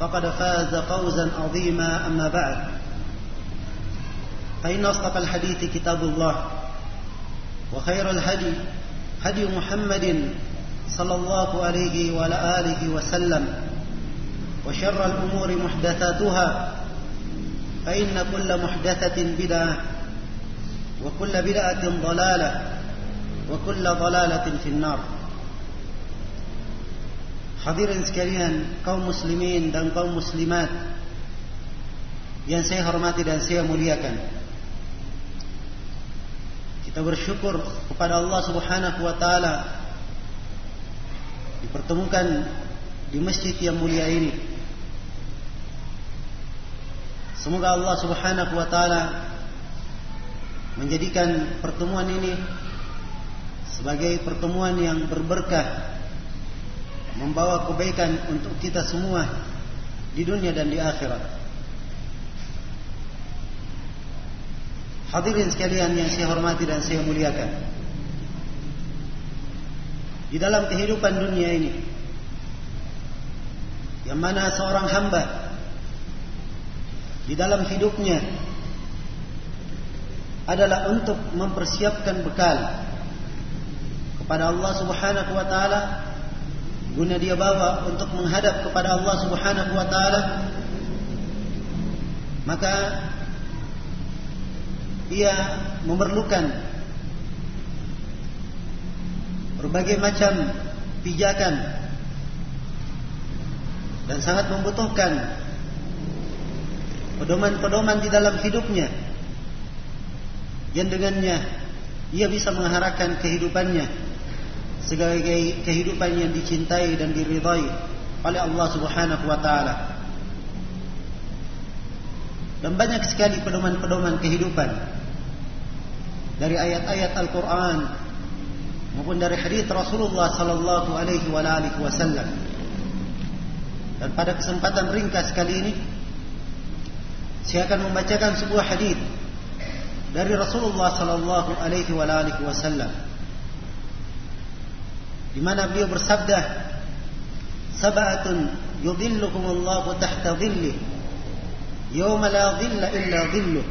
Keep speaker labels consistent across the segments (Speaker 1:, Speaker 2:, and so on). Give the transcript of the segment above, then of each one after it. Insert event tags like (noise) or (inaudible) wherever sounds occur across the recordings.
Speaker 1: فقد فاز فوزا عظيما أما بعد. فإن أصدق الحديث كتاب الله وخير الهدي هدي محمد صلى الله عليه وعلى آله وسلم وشر الأمور محدثاتها فإن كل محدثة بدعة وكل بدعة ضلالة وكل ضلالة في النار. Hadirin sekalian, kaum muslimin dan kaum muslimat yang saya hormati dan saya muliakan. Kita bersyukur kepada Allah Subhanahu wa taala dipertemukan di masjid yang mulia ini. Semoga Allah Subhanahu wa taala menjadikan pertemuan ini sebagai pertemuan yang berberkah membawa kebaikan untuk kita semua di dunia dan di akhirat. Hadirin sekalian yang saya hormati dan saya muliakan. Di dalam kehidupan dunia ini yang mana seorang hamba di dalam hidupnya adalah untuk mempersiapkan bekal kepada Allah Subhanahu wa taala guna dia bawa untuk menghadap kepada Allah Subhanahu wa taala maka ia memerlukan berbagai macam pijakan dan sangat membutuhkan pedoman-pedoman di dalam hidupnya yang dengannya ia bisa mengarahkan kehidupannya sebagai kehidupan yang dicintai dan diridhai oleh Allah Subhanahu wa taala. Dan banyak sekali pedoman-pedoman kehidupan dari ayat-ayat Al-Qur'an maupun dari hadis Rasulullah sallallahu alaihi wa alihi wasallam. Dan pada kesempatan ringkas kali ini saya akan membacakan sebuah hadis dari Rasulullah sallallahu alaihi wa alihi wasallam di mana beliau bersabda sab'atun yudhillukumullahu tahta dhillih yawma la dhilla illa dhilluh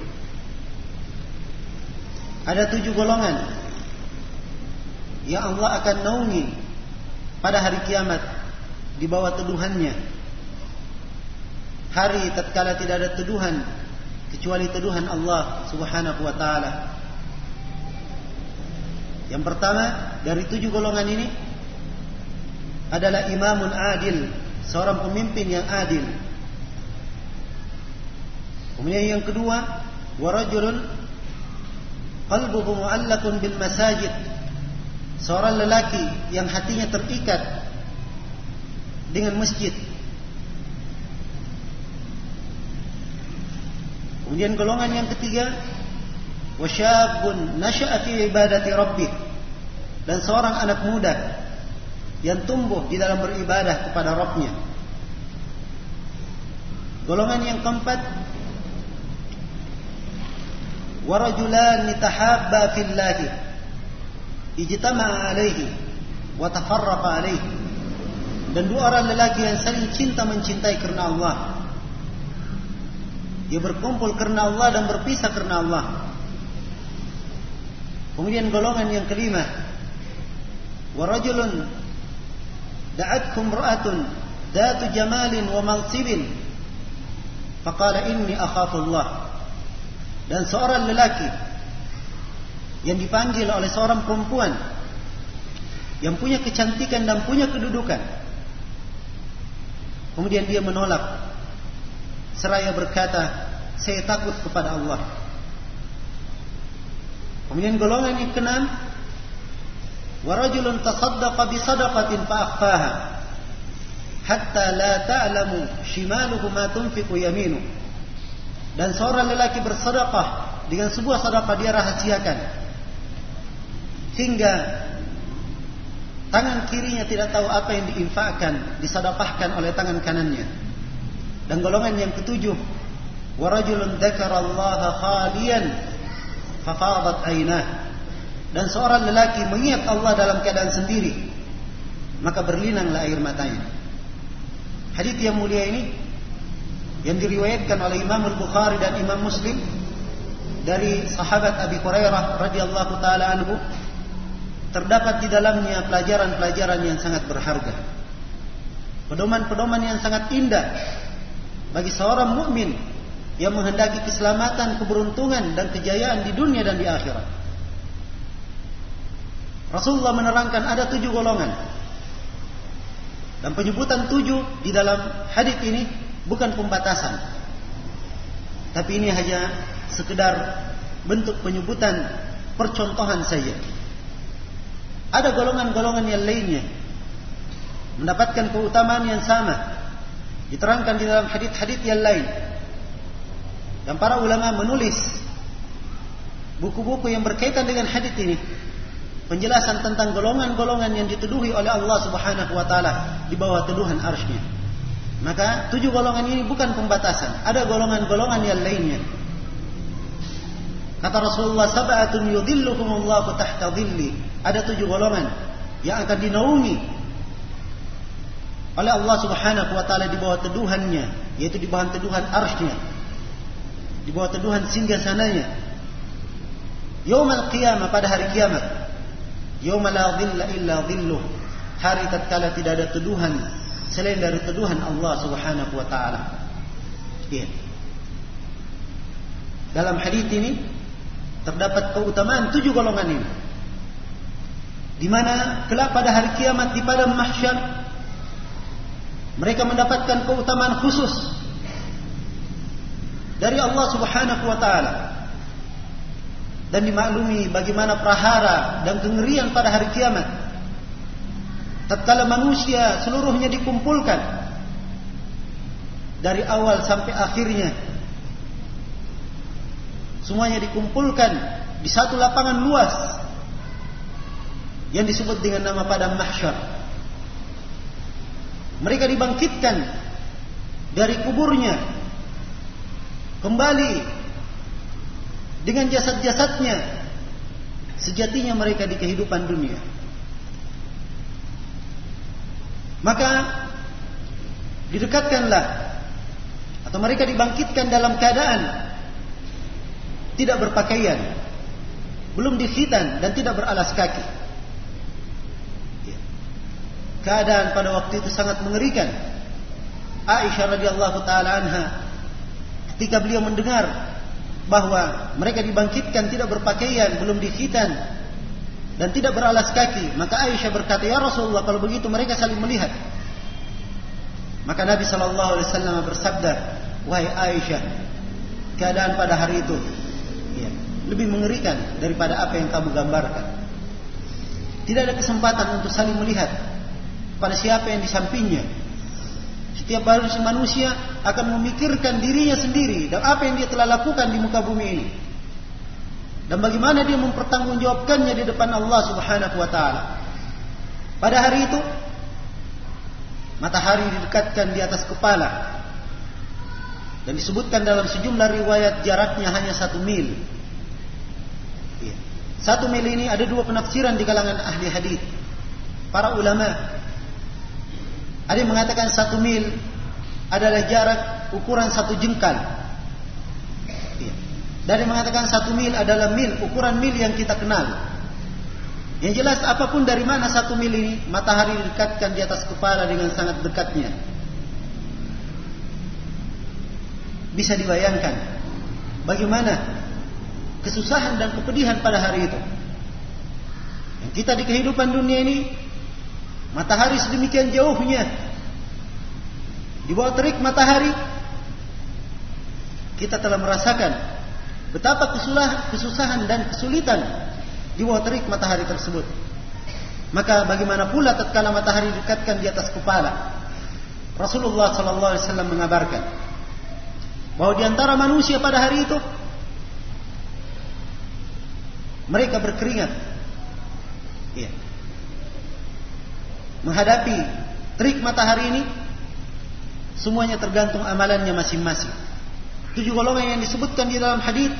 Speaker 1: ada tujuh golongan yang Allah akan naungi pada hari kiamat di bawah teduhannya hari tatkala tidak ada teduhan kecuali teduhan Allah Subhanahu wa taala. Yang pertama dari tujuh golongan ini adalah imamun adil, seorang pemimpin yang adil. Kemudian yang kedua, warajulun qalbuhu mu'allakun bil masajid. Seorang lelaki yang hatinya terikat dengan masjid. Kemudian golongan yang ketiga, wasyabun nasya'a fi ibadati rabbih. Dan seorang anak muda yang tumbuh di dalam beribadah kepada Rabbnya. Golongan yang keempat. Warajulan tahabba fillah ijtama'a alaihi wa tafarraqa alaihi dan dua orang lelaki yang saling cinta mencintai karena Allah. Dia berkumpul karena Allah dan berpisah karena Allah. Kemudian golongan yang kelima. Warajulun da'atkum ra'atun datu jamalin wa mansibin. Faqala inni akhafullah dan seorang lelaki yang dipanggil oleh seorang perempuan yang punya kecantikan dan punya kedudukan. Kemudian dia menolak. Seraya berkata saya takut kepada Allah. Kemudian golongan yang keenam Warajulun tasaddaqa bi sadaqatin fa hatta la ta'lamu shimaluhu ma tunfiqu yaminu. Dan seorang lelaki bersedekah dengan sebuah sedekah dia rahasiakan hingga tangan kirinya tidak tahu apa yang diinfakkan, disedekahkan oleh tangan kanannya. Dan golongan yang ketujuh, wa rajulun dzakarallaha khaliyan fafadat ainah. Dan seorang lelaki mengingat Allah dalam keadaan sendiri, maka berlinanglah air matanya. Hadis yang mulia ini yang diriwayatkan oleh Imam Al-Bukhari dan Imam Muslim dari sahabat Abi Hurairah radhiyallahu taala anhu terdapat di dalamnya pelajaran-pelajaran yang sangat berharga. Pedoman-pedoman yang sangat indah bagi seorang mukmin yang menghendaki keselamatan, keberuntungan dan kejayaan di dunia dan di akhirat. Rasulullah menerangkan ada tujuh golongan dan penyebutan tujuh di dalam hadis ini bukan pembatasan. Tapi ini hanya sekedar bentuk penyebutan percontohan saja. Ada golongan-golongan yang lainnya mendapatkan keutamaan yang sama diterangkan di dalam hadis-hadis yang lain. Dan para ulama menulis buku-buku yang berkaitan dengan hadis ini penjelasan tentang golongan-golongan yang dituduhi oleh Allah Subhanahu wa taala di bawah tuduhan arsy Maka tujuh golongan ini bukan pembatasan, ada golongan-golongan yang lainnya. Kata Rasulullah sab'atun yudhilluhumullahu tahta dhilli. Ada tujuh golongan yang akan dinaungi oleh Allah Subhanahu wa taala di bawah teduhannya, yaitu di bawah teduhan arsy Di bawah teduhan singgasananya. Yaumul qiyamah pada hari kiamat Yawma la dhilla illa dhilluh. Hari tatkala tidak ada teduhan selain dari teduhan Allah Subhanahu wa taala. Ya. Dalam hadis ini terdapat keutamaan tujuh golongan ini. Di mana kelak pada hari kiamat di padang mahsyar mereka mendapatkan keutamaan khusus dari Allah Subhanahu wa taala dan dimaklumi bagaimana prahara dan kengerian pada hari kiamat. Tatkala manusia seluruhnya dikumpulkan dari awal sampai akhirnya semuanya dikumpulkan di satu lapangan luas yang disebut dengan nama padang mahsyar. Mereka dibangkitkan dari kuburnya kembali dengan jasad-jasadnya. Sejatinya mereka di kehidupan dunia. Maka didekatkanlah. Atau mereka dibangkitkan dalam keadaan tidak berpakaian belum dikhitan dan tidak beralas kaki. Ya. keadaan pada waktu itu sangat mengerikan. Aisyah radhiyallahu taala anha ketika beliau mendengar bahwa mereka dibangkitkan tidak berpakaian, belum dikhitan dan tidak beralas kaki. Maka Aisyah berkata, "Ya Rasulullah, kalau begitu mereka saling melihat." Maka Nabi sallallahu alaihi wasallam bersabda, "Wahai Aisyah, keadaan pada hari itu ya, lebih mengerikan daripada apa yang kamu gambarkan. Tidak ada kesempatan untuk saling melihat pada siapa yang di sampingnya, setiap manusia akan memikirkan dirinya sendiri dan apa yang dia telah lakukan di muka bumi ini. Dan bagaimana dia mempertanggungjawabkannya di depan Allah Subhanahu wa taala. Pada hari itu matahari didekatkan di atas kepala. Dan disebutkan dalam sejumlah riwayat jaraknya hanya satu mil. Satu mil ini ada dua penafsiran di kalangan ahli hadis. Para ulama ada yang mengatakan satu mil adalah jarak ukuran satu jengkal. Iya. Yang mengatakan satu mil adalah mil, ukuran mil yang kita kenal. Yang jelas apa pun dari mana satu mil ini, matahari didekatkan di atas kepala dengan sangat dekatnya. Bisa dibayangkan bagaimana kesusahan dan kepedihan pada hari itu. Yang kita di kehidupan dunia ini Matahari sedemikian jauhnya. Di bawah terik matahari kita telah merasakan betapa kesusahan dan kesulitan di bawah terik matahari tersebut. Maka bagaimana pula tatkala matahari dekatkan di atas kepala? Rasulullah sallallahu alaihi wasallam mengabarkan bahwa di antara manusia pada hari itu mereka berkeringat ya, menghadapi terik matahari ini semuanya tergantung amalannya masing-masing. Tujuh golongan yang disebutkan di dalam hadis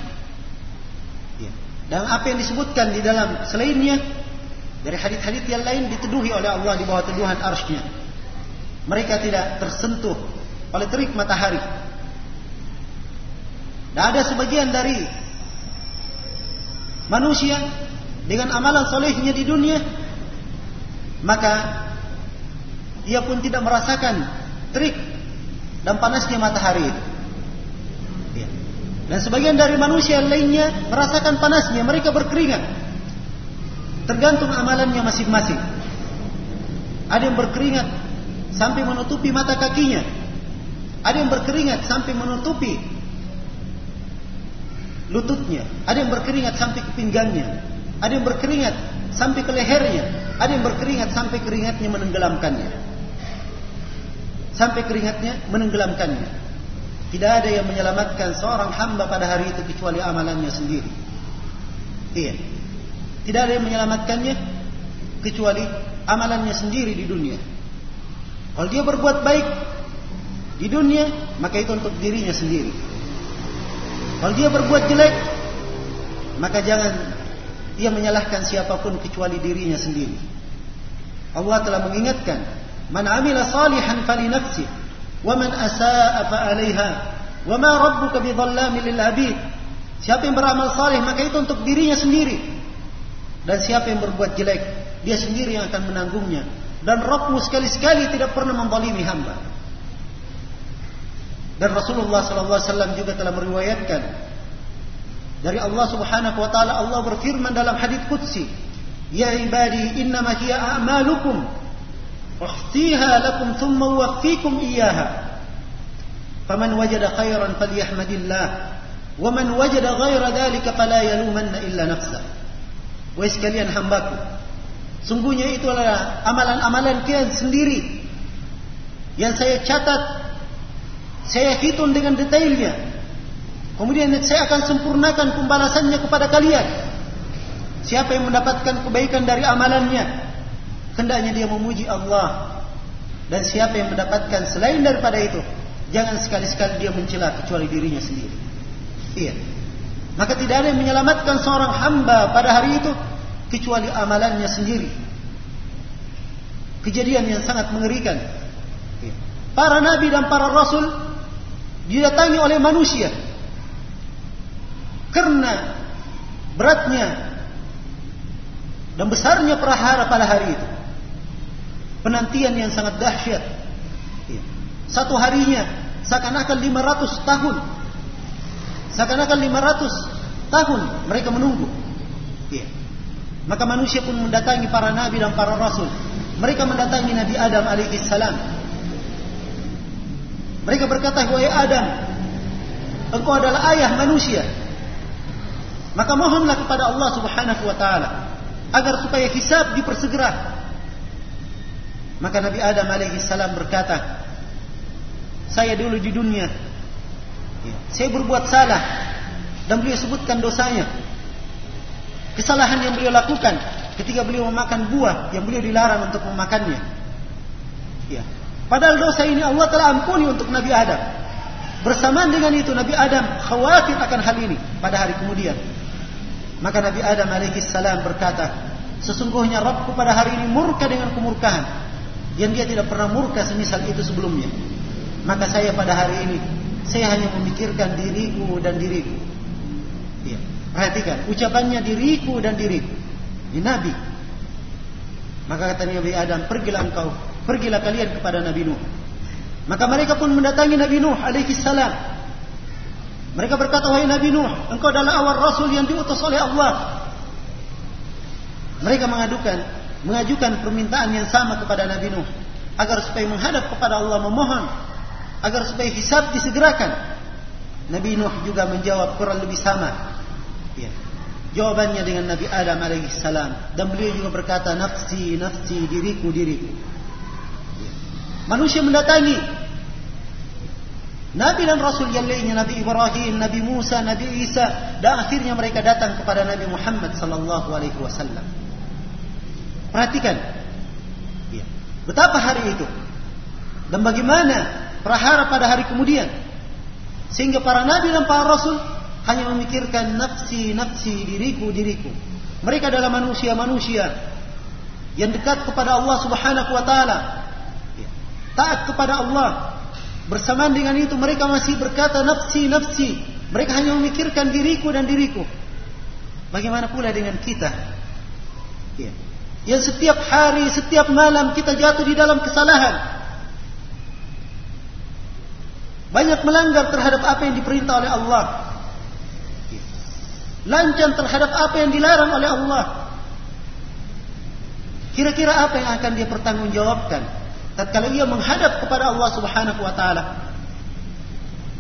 Speaker 1: ya, dan apa yang disebutkan di dalam selainnya dari hadis-hadis yang lain diteduhi oleh Allah di bawah teduhan arsy Mereka tidak tersentuh oleh terik matahari. Dan ada sebagian dari manusia dengan amalan solehnya di dunia, maka ia pun tidak merasakan terik dan panasnya matahari itu. Ya. Dan sebagian dari manusia lainnya merasakan panasnya, mereka berkeringat. Tergantung amalannya masing-masing. Ada yang berkeringat sampai menutupi mata kakinya. Ada yang berkeringat sampai menutupi lututnya, ada yang berkeringat sampai ke pinggangnya, ada yang berkeringat sampai ke lehernya, ada yang berkeringat sampai keringatnya menenggelamkannya. Sampai keringatnya menenggelamkannya. Tidak ada yang menyelamatkan seorang hamba pada hari itu kecuali amalannya sendiri. Iya. Tidak ada yang menyelamatkannya kecuali amalannya sendiri di dunia. Kalau dia berbuat baik di dunia, maka itu untuk dirinya sendiri. Kalau dia berbuat jelek, maka jangan ia menyalahkan siapapun kecuali dirinya sendiri. Allah telah mengingatkan, "Man 'amila salihan fali nafsi, wa man asaa fa 'alaiha, wa ma rabbuka lil 'abid." Siapa yang beramal saleh maka itu untuk dirinya sendiri. Dan siapa yang berbuat jelek, dia sendiri yang akan menanggungnya. Dan Rabbmu sekali-sekali tidak pernah membalimi hamba. Dan Rasulullah wasallam juga telah meriwayatkan dari Allah Subhanahu wa taala Allah berfirman dalam hadis qudsi, "Ya ibadi, innama hiya a'malukum uhtiha lakum thumma uwaffikum iyyaha." Faman wajada khairan falyahmadillah, wa man wajada ghaira dhalika fala yalumanna illa nafsah. Wahai sekalian hambaku, sungguhnya itu adalah amalan-amalan kalian sendiri yang saya catat saya hitung dengan detailnya. Kemudian saya akan sempurnakan pembalasannya kepada kalian. Siapa yang mendapatkan kebaikan dari amalannya, hendaknya dia memuji Allah. Dan siapa yang mendapatkan selain daripada itu, jangan sekali-sekali dia mencela kecuali dirinya sendiri. Iya. Maka tidak ada yang menyelamatkan seorang hamba pada hari itu kecuali amalannya sendiri. Kejadian yang sangat mengerikan. Para nabi dan para rasul didatangi oleh manusia karena beratnya dan besarnya perahara pada hari itu penantian yang sangat dahsyat satu harinya seakan-akan 500 tahun seakan-akan 500 tahun mereka menunggu iya. maka manusia pun mendatangi para nabi dan para rasul mereka mendatangi Nabi Adam alaihi salam mereka berkata, wahai Adam, engkau adalah ayah manusia. Maka mohonlah kepada Allah Subhanahu wa taala agar supaya hisab dipersegera. Maka Nabi Adam alaihi salam berkata, saya dulu di dunia saya berbuat salah dan beliau sebutkan dosanya. Kesalahan yang beliau lakukan ketika beliau memakan buah yang beliau dilarang untuk memakannya. Ya, Padahal dosa ini Allah telah ampuni untuk Nabi Adam. Bersamaan dengan itu Nabi Adam khawatir akan hal ini pada hari kemudian. Maka Nabi Adam alaihi salam berkata, sesungguhnya Rabbku pada hari ini murka dengan kemurkaan yang dia tidak pernah murka semisal itu sebelumnya. Maka saya pada hari ini saya hanya memikirkan diriku dan diriku. Ya. Perhatikan ucapannya diriku dan diriku. Ini Nabi. Maka kata Nabi Adam, pergilah engkau Pergilah kalian kepada Nabi Nuh. Maka mereka pun mendatangi Nabi Nuh alaihi salam. Mereka berkata, "Wahai Nabi Nuh, engkau adalah awal rasul yang diutus oleh Allah." Mereka mengadukan, mengajukan permintaan yang sama kepada Nabi Nuh agar supaya menghadap kepada Allah memohon agar supaya hisab disegerakan. Nabi Nuh juga menjawab kurang lebih sama. Ya. Jawabannya dengan Nabi Adam salam dan beliau juga berkata nafsi nafsi diriku diriku. Manusia mendatangi Nabi dan Rasul yang lainnya Nabi Ibrahim, Nabi Musa, Nabi Isa dan akhirnya mereka datang kepada Nabi Muhammad sallallahu alaihi wasallam. Perhatikan. Ya. Betapa hari itu dan bagaimana prahara pada hari kemudian sehingga para nabi dan para rasul hanya memikirkan nafsi nafsi diriku diriku. Mereka adalah manusia-manusia yang dekat kepada Allah Subhanahu wa taala. Ya. Taat kepada Allah Bersamaan dengan itu mereka masih berkata nafsi nafsi. Mereka hanya memikirkan diriku dan diriku. Bagaimana pula dengan kita? Ya. Yang setiap hari, setiap malam kita jatuh di dalam kesalahan. Banyak melanggar terhadap apa yang diperintah oleh Allah. Lancang terhadap apa yang dilarang oleh Allah. Kira-kira apa yang akan dia pertanggungjawabkan? tatkala ia menghadap kepada Allah Subhanahu wa taala.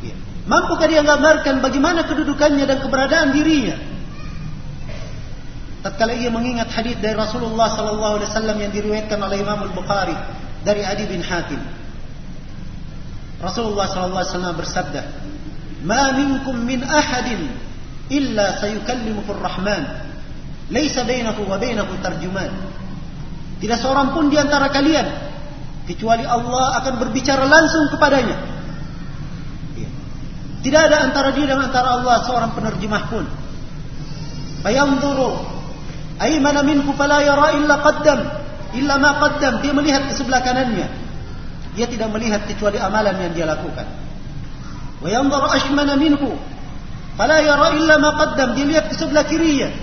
Speaker 1: Ya. Mampukah dia gambarkan bagaimana kedudukannya dan keberadaan dirinya? Tatkala ia mengingat hadis dari Rasulullah sallallahu alaihi wasallam yang diriwayatkan oleh Imam Al-Bukhari dari Adi bin Hatim. Rasulullah sallallahu alaihi wasallam bersabda, "Ma minkum min ahadin illa sayukallimuhu ar-Rahman, laisa bainahu wa bainahu tarjuman." Tidak seorang pun di antara kalian kecuali Allah akan berbicara langsung kepadanya. Ya. Tidak ada antara dia dan antara Allah seorang penerjemah pun. Fayanzuru aymana minhu fala yara illa qaddam illa ma qaddam. Dia melihat ke sebelah kanannya. Dia tidak melihat kecuali amalan yang dia lakukan. Wa yanzuru ashmana minhu fala yara illa ma qaddam. Dia lihat ke sebelah kirinya.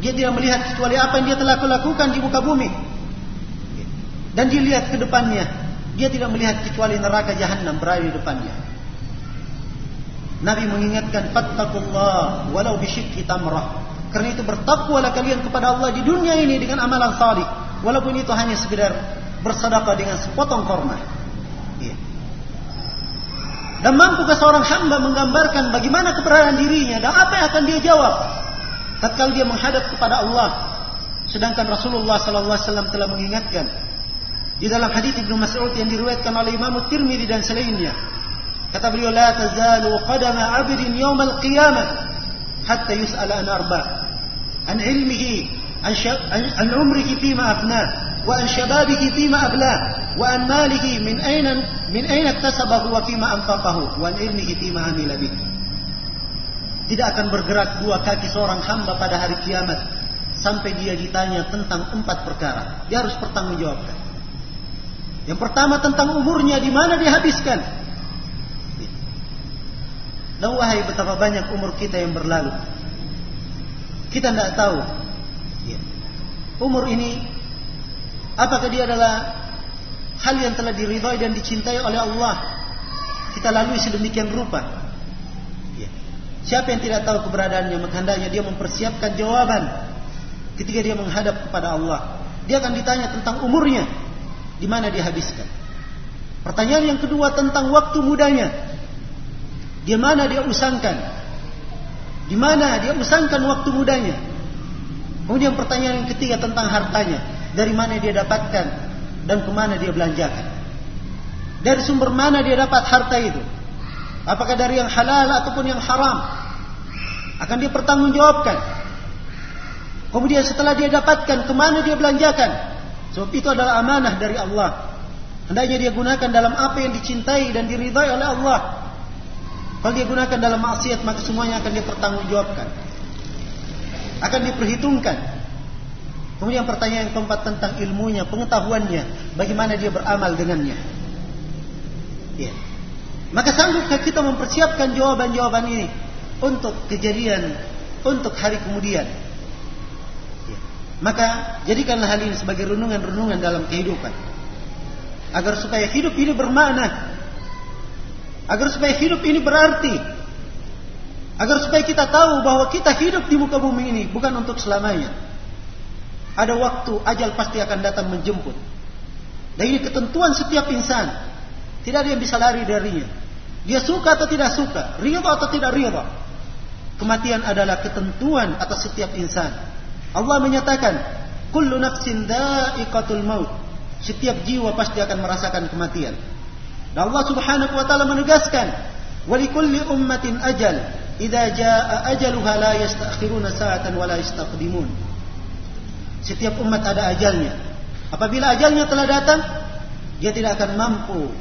Speaker 1: Dia tidak melihat kecuali apa yang dia telah lakukan di muka bumi dan dilihat ke depannya, dia tidak melihat kecuali neraka jahanam berada di depannya. Nabi mengingatkan fattaqullah walau bisyikki tamrah. Karena itu bertakwalah kalian kepada Allah di dunia ini dengan amalan salih, walaupun itu hanya sekedar bersedekah dengan sepotong korma. Iya. Dan mampukah seorang hamba menggambarkan bagaimana keberadaan dirinya dan apa yang akan dia jawab tatkala dia menghadap kepada Allah. Sedangkan Rasulullah sallallahu alaihi wasallam telah mengingatkan di dalam hadis Ibnu Mas'ud yang diriwayatkan oleh Imam Tirmidzi dan selainnya. Kata beliau, "La tazalu qadama 'abdin yawm al-qiyamah hatta yus'al an arba' an umrihi fima afnah wa an shababihi fima ablah wa an malihi min ayna min ayna iktasabahu wa fima anfaqahu wa an ilmihi fima amila bihi." Tidak akan bergerak dua kaki seorang hamba pada hari kiamat sampai dia ditanya tentang empat perkara. Dia harus bertanggungjawabkan. Yang pertama tentang umurnya di mana dihabiskan. Dan wahai betapa banyak umur kita yang berlalu. Kita tidak tahu. Ya. Umur ini apakah dia adalah hal yang telah diridhai dan dicintai oleh Allah. Kita lalui sedemikian rupa. Ya. Siapa yang tidak tahu keberadaannya, maka hendaknya dia mempersiapkan jawaban ketika dia menghadap kepada Allah. Dia akan ditanya tentang umurnya di mana dia habiskan. Pertanyaan yang kedua tentang waktu mudanya. Di mana dia usangkan? Di mana dia usangkan waktu mudanya? Kemudian pertanyaan yang ketiga tentang hartanya. Dari mana dia dapatkan dan ke mana dia belanjakan? Dari sumber mana dia dapat harta itu? Apakah dari yang halal ataupun yang haram? Akan dia pertanggungjawabkan. Kemudian setelah dia dapatkan, ke mana dia belanjakan? Sebab itu adalah amanah dari Allah. Hendaknya dia gunakan dalam apa yang dicintai dan diridhai oleh Allah. Kalau dia gunakan dalam maksiat maka semuanya akan dia pertanggungjawabkan. Akan diperhitungkan. Kemudian pertanyaan yang keempat tentang ilmunya, pengetahuannya, bagaimana dia beramal dengannya. Ya. Maka sanggupkah kita mempersiapkan jawaban-jawaban ini untuk kejadian, untuk hari kemudian? Maka jadikanlah hal ini sebagai renungan-renungan dalam kehidupan. Agar supaya hidup ini bermakna. Agar supaya hidup ini berarti. Agar supaya kita tahu bahwa kita hidup di muka bumi ini bukan untuk selamanya. Ada waktu ajal pasti akan datang menjemput. Dan ini ketentuan setiap insan. Tidak ada yang bisa lari darinya. Dia suka atau tidak suka, ridha atau tidak ridha. Kematian adalah ketentuan atas setiap insan. Allah menyatakan, "Kullu nafsin dha'iqatul maut, Setiap jiwa pasti akan merasakan kematian. Dan Allah Subhanahu wa taala menegaskan, "Walikulli ummatin ajal, idza jaa ajaluha la yasta'khiruna sa'atan wa la yastaqdimun." Setiap umat ada ajalnya. Apabila ajalnya telah datang, dia tidak akan mampu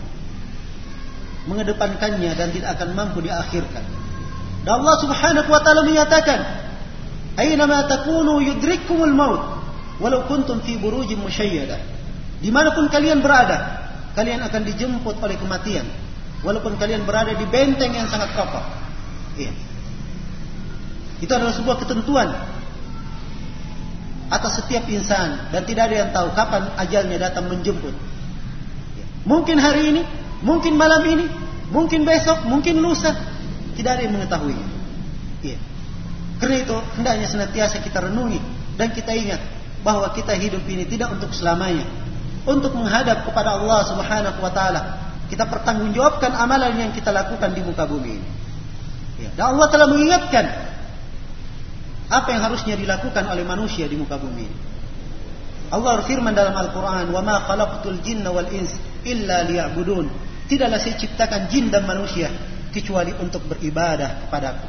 Speaker 1: mengedepankannya dan tidak akan mampu diakhirkan. Dan Allah Subhanahu wa taala menyatakan, "Aina ma takunu yudrikkumul maut walau kuntum fi burujin musyayyadah." Di mana pun kalian berada, kalian akan dijemput oleh kematian, walaupun kalian berada di benteng yang sangat kokoh. Iya. Itu adalah sebuah ketentuan atas setiap insan dan tidak ada yang tahu kapan ajalnya datang menjemput. Iya. Mungkin hari ini, mungkin malam ini, mungkin besok, mungkin lusa, tidak ada yang mengetahui. Iya. Karena itu hendaknya senantiasa kita renungi dan kita ingat bahwa kita hidup ini tidak untuk selamanya. Untuk menghadap kepada Allah Subhanahu wa taala. Kita pertanggungjawabkan amalan yang kita lakukan di muka bumi ini. Ya. Dan Allah telah mengingatkan apa yang harusnya dilakukan oleh manusia di muka bumi ini. Allah berfirman dalam Al-Quran, "Wa ma khalaqtul jinna wal ins illa liya'budun." Tidaklah saya ciptakan jin dan manusia kecuali untuk beribadah kepadaku.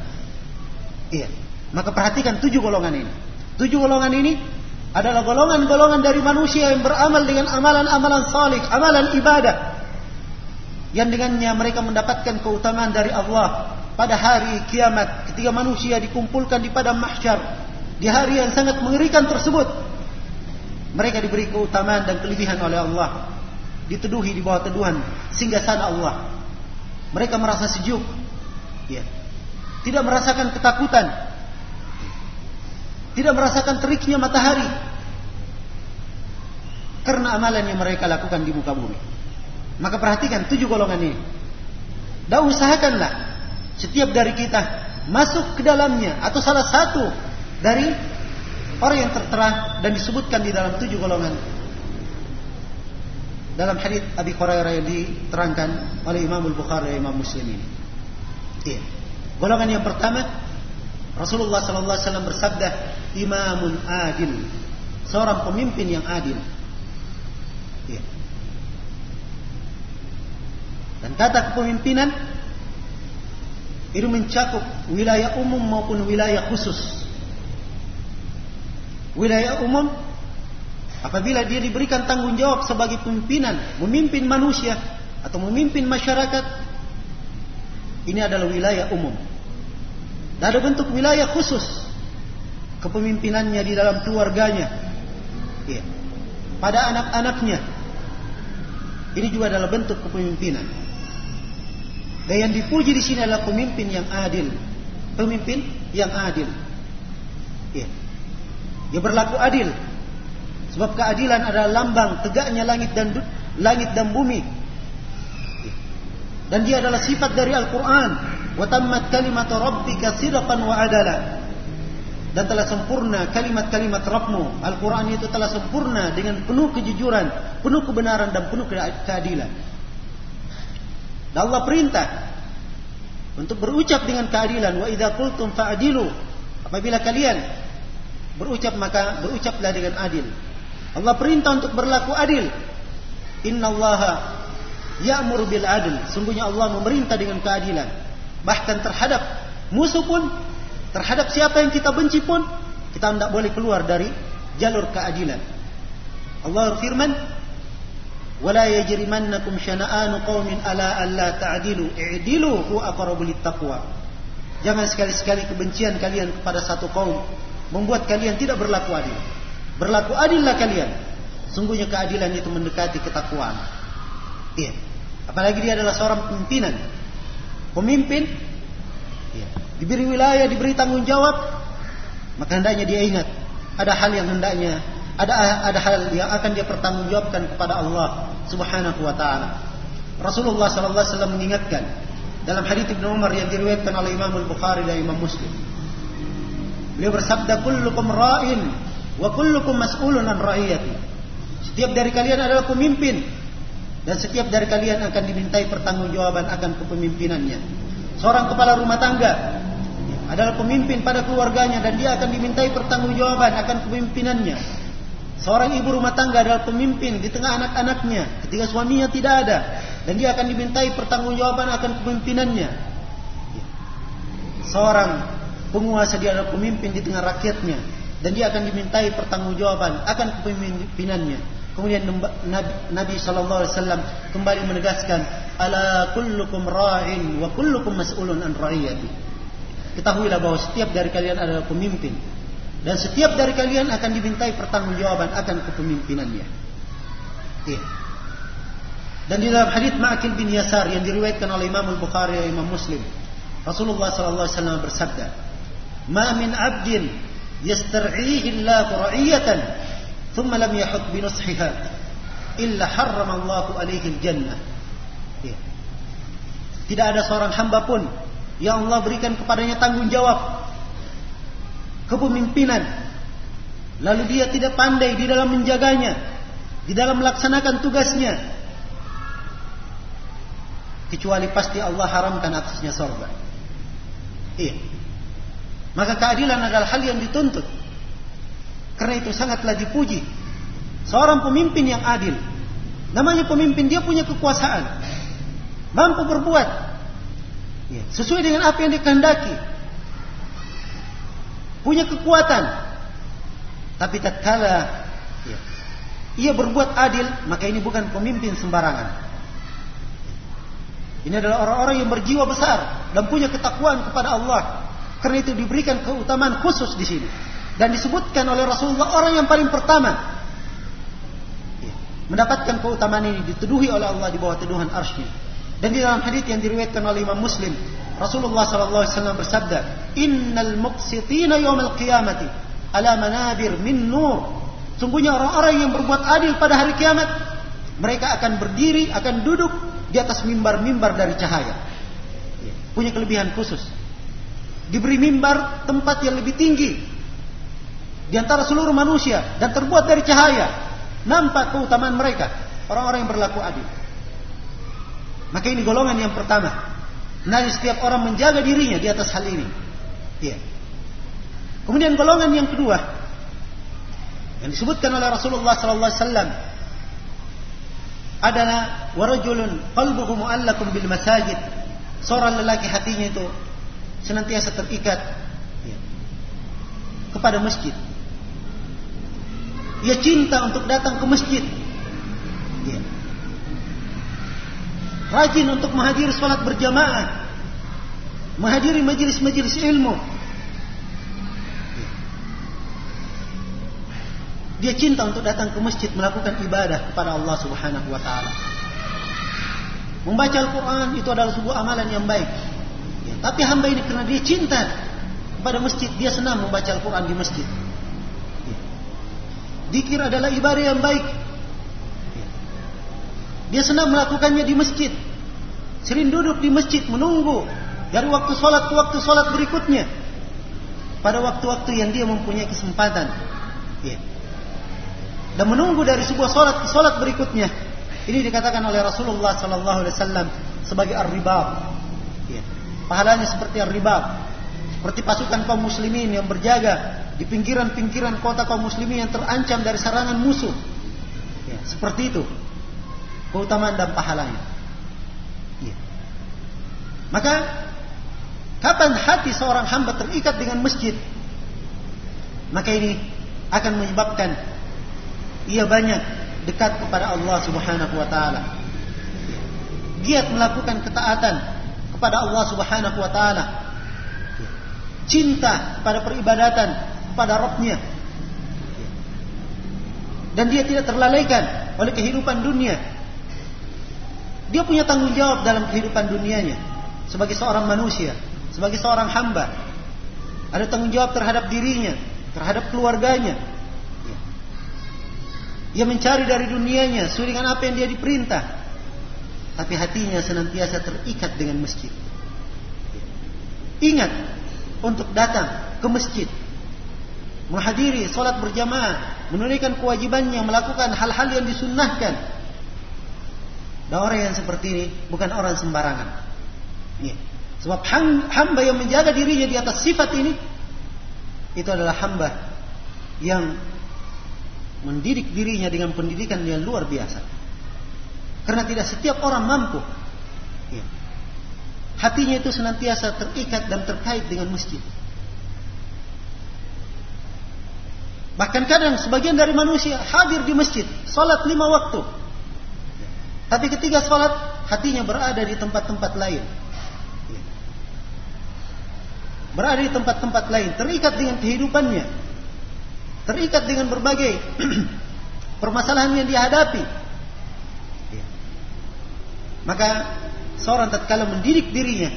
Speaker 1: Iya. Maka perhatikan tujuh golongan ini. Tujuh golongan ini adalah golongan-golongan dari manusia yang beramal dengan amalan-amalan salih, amalan ibadah. Yang dengannya mereka mendapatkan keutamaan dari Allah pada hari kiamat ketika manusia dikumpulkan di padang mahsyar di hari yang sangat mengerikan tersebut. Mereka diberi keutamaan dan kelebihan oleh Allah. Diteduhi di bawah teduhan sehingga sana Allah. Mereka merasa sejuk. Ya. Tidak merasakan ketakutan. Tidak merasakan teriknya matahari. Karena amalan yang mereka lakukan di muka bumi. Maka perhatikan tujuh golongan ini. Dan usahakanlah setiap dari kita masuk ke dalamnya atau salah satu dari orang yang tertera dan disebutkan di dalam tujuh golongan dalam hadis Abi Hurairah yang diterangkan oleh Imam Al-Bukhari dan Imam Muslim ini. Iya. Golongan yang pertama Rasulullah sallallahu alaihi wasallam bersabda, "Imamun adil." Seorang pemimpin yang adil. Iya. Dan kata kepemimpinan itu mencakup wilayah umum maupun wilayah khusus. Wilayah umum Apabila dia diberikan tanggung jawab sebagai pimpinan, memimpin manusia atau memimpin masyarakat, ini adalah wilayah umum. Dan ada bentuk wilayah khusus kepemimpinannya di dalam keluarganya. Ya. Pada anak-anaknya. Ini juga adalah bentuk kepemimpinan. Dan yang dipuji di sini adalah pemimpin yang adil. Pemimpin yang adil. Ya. Dia berlaku adil Sebab keadilan adalah lambang tegaknya langit dan langit dan bumi. Dan dia adalah sifat dari Al-Quran. Wa kalimat rabbika sidqan wa adala. Dan telah sempurna kalimat-kalimat Rabbmu. Al-Quran itu telah sempurna dengan penuh kejujuran, penuh kebenaran dan penuh keadilan. Dan Allah perintah untuk berucap dengan keadilan. Wa idza qultum fa'dilu. Apabila kalian berucap maka berucaplah dengan adil. Allah perintah untuk berlaku adil. Inna Allah ya'mur bil adil. Sungguhnya Allah memerintah dengan keadilan. Bahkan terhadap musuh pun, terhadap siapa yang kita benci pun, kita tidak boleh keluar dari jalur keadilan. Allah firman, "Wala yajrimannakum syana'anu qaumin ala alla ta'dilu, i'dilu huwa aqrabu taqwa." Jangan sekali-sekali kebencian kalian kepada satu kaum membuat kalian tidak berlaku adil. Berlaku adillah kalian. Sungguhnya keadilan itu mendekati ketakwaan. Iya. Apalagi dia adalah seorang pimpinan. Pemimpin. Iya. Diberi wilayah, diberi tanggung jawab. Maka hendaknya dia ingat. Ada hal yang hendaknya. Ada ada hal yang akan dia pertanggungjawabkan kepada Allah subhanahu wa ta'ala. Rasulullah sallallahu alaihi wasallam mengingatkan dalam hadis Ibnu Umar yang diriwayatkan oleh Imam Al-Bukhari dan Imam Muslim. Beliau bersabda kullukum ra'in Wa kullukum mas'ulun an ra'iyati. Setiap dari kalian adalah pemimpin dan setiap dari kalian akan dimintai pertanggungjawaban akan kepemimpinannya. Seorang kepala rumah tangga adalah pemimpin pada keluarganya dan dia akan dimintai pertanggungjawaban akan kepemimpinannya. Seorang ibu rumah tangga adalah pemimpin di tengah anak-anaknya ketika suaminya tidak ada dan dia akan dimintai pertanggungjawaban akan kepemimpinannya. Seorang penguasa dia adalah pemimpin di tengah rakyatnya dan dia akan dimintai pertanggungjawaban akan kepemimpinannya. Kemudian Nabi sallallahu alaihi wasallam kembali menegaskan, "Ala kullukum ra'in wa kullukum mas'ulun an ra'iyati." Ketahuilah bahwa setiap dari kalian adalah pemimpin dan setiap dari kalian akan dimintai pertanggungjawaban akan kepemimpinannya. Iya. Dan di dalam hadis Ma'kil bin Yasar yang diriwayatkan oleh Imam Al-Bukhari dan Imam Muslim, Rasulullah sallallahu alaihi wasallam bersabda, "Ma min 'abdin yastar'ihi Allah ra'iyatan yahut bi nushiha illa harrama Allah alaihi al-jannah." Iya. Tidak ada seorang hamba pun yang Allah berikan kepadanya tanggung jawab kepemimpinan. Lalu dia tidak pandai di dalam menjaganya di dalam melaksanakan tugasnya. Kecuali pasti Allah haramkan atasnya sorga. Iya. Maka keadilan adalah hal yang dituntut karena itu sangatlah dipuji seorang pemimpin yang adil namanya pemimpin dia punya kekuasaan mampu berbuat ya, sesuai dengan apa yang dikehendaki punya kekuatan. Tapi tatkala ya, ia berbuat adil, maka ini bukan pemimpin sembarangan. Ini adalah orang-orang yang berjiwa besar dan punya ketakwaan kepada Allah. Karena itu diberikan keutamaan khusus di sini. Dan disebutkan oleh Rasulullah orang yang paling pertama ya, mendapatkan keutamaan ini dituduhi oleh Allah di bawah tuduhan arsy. Dan di dalam hadis yang diriwayatkan oleh Imam Muslim Rasulullah wasallam bersabda, "Innal muqsitina yaumil qiyamati ala manabir min nur." Sungguhnya orang-orang yang berbuat adil pada hari kiamat, mereka akan berdiri, akan duduk di atas mimbar-mimbar dari cahaya. Punya kelebihan khusus. Diberi mimbar tempat yang lebih tinggi di antara seluruh manusia dan terbuat dari cahaya. Nampak keutamaan mereka, orang-orang yang berlaku adil. Maka ini golongan yang pertama Nah, setiap orang menjaga dirinya di atas hal ini. Ya. Kemudian golongan yang kedua yang disebutkan oleh Rasulullah sallallahu alaihi wasallam adalah warajulun qalbuhu mu'allaqun bil masajid. Seorang lelaki hatinya itu senantiasa terikat ya, kepada masjid. Ia cinta untuk datang ke masjid. Ya rajin untuk menghadiri sholat berjamaah, menghadiri majelis-majelis ilmu. Dia cinta untuk datang ke masjid melakukan ibadah kepada Allah Subhanahu wa taala. Membaca Al-Quran itu adalah sebuah amalan yang baik. Ya, tapi hamba ini karena dia cinta kepada masjid, dia senang membaca Al-Quran di masjid. Dikir adalah ibadah yang baik. Dia senang melakukannya di masjid. Sering duduk di masjid menunggu dari waktu sholat ke waktu sholat berikutnya. Pada waktu-waktu yang dia mempunyai kesempatan. Ya. Dan menunggu dari sebuah sholat ke sholat berikutnya. Ini dikatakan oleh Rasulullah Sallallahu Alaihi Wasallam sebagai ar-ribab. Ya. Pahalanya seperti ar-ribab. Seperti pasukan kaum muslimin yang berjaga di pinggiran-pinggiran kota kaum muslimin yang terancam dari serangan musuh. Ya, seperti itu keutamaan dan pahalanya. Ya. Maka kapan hati seorang hamba terikat dengan masjid, maka ini akan menyebabkan ia banyak dekat kepada Allah Subhanahu wa taala. Giat melakukan ketaatan kepada Allah Subhanahu wa taala. Cinta pada peribadatan kepada Rabbnya. Dan dia tidak terlalaikan oleh kehidupan dunia dia punya tanggung jawab dalam kehidupan dunianya sebagai seorang manusia, sebagai seorang hamba. Ada tanggung jawab terhadap dirinya, terhadap keluarganya. Ia mencari dari dunianya sesuai apa yang dia diperintah. Tapi hatinya senantiasa terikat dengan masjid. Ingat untuk datang ke masjid. Menghadiri sholat berjamaah. Menunaikan kewajibannya. Melakukan hal-hal yang disunnahkan dan orang yang seperti ini bukan orang sembarangan. Ya. Sebab hamba yang menjaga dirinya di atas sifat ini itu adalah hamba yang mendidik dirinya dengan pendidikan yang luar biasa. Karena tidak setiap orang mampu. Ya. Hatinya itu senantiasa terikat dan terkait dengan masjid. Bahkan kadang sebagian dari manusia hadir di masjid, salat lima waktu. Tapi ketika salat, hatinya berada di tempat-tempat lain. Berada di tempat-tempat lain, terikat dengan kehidupannya. Terikat dengan berbagai (clears throat) permasalahan yang dihadapi. Maka seorang tatkala mendidik dirinya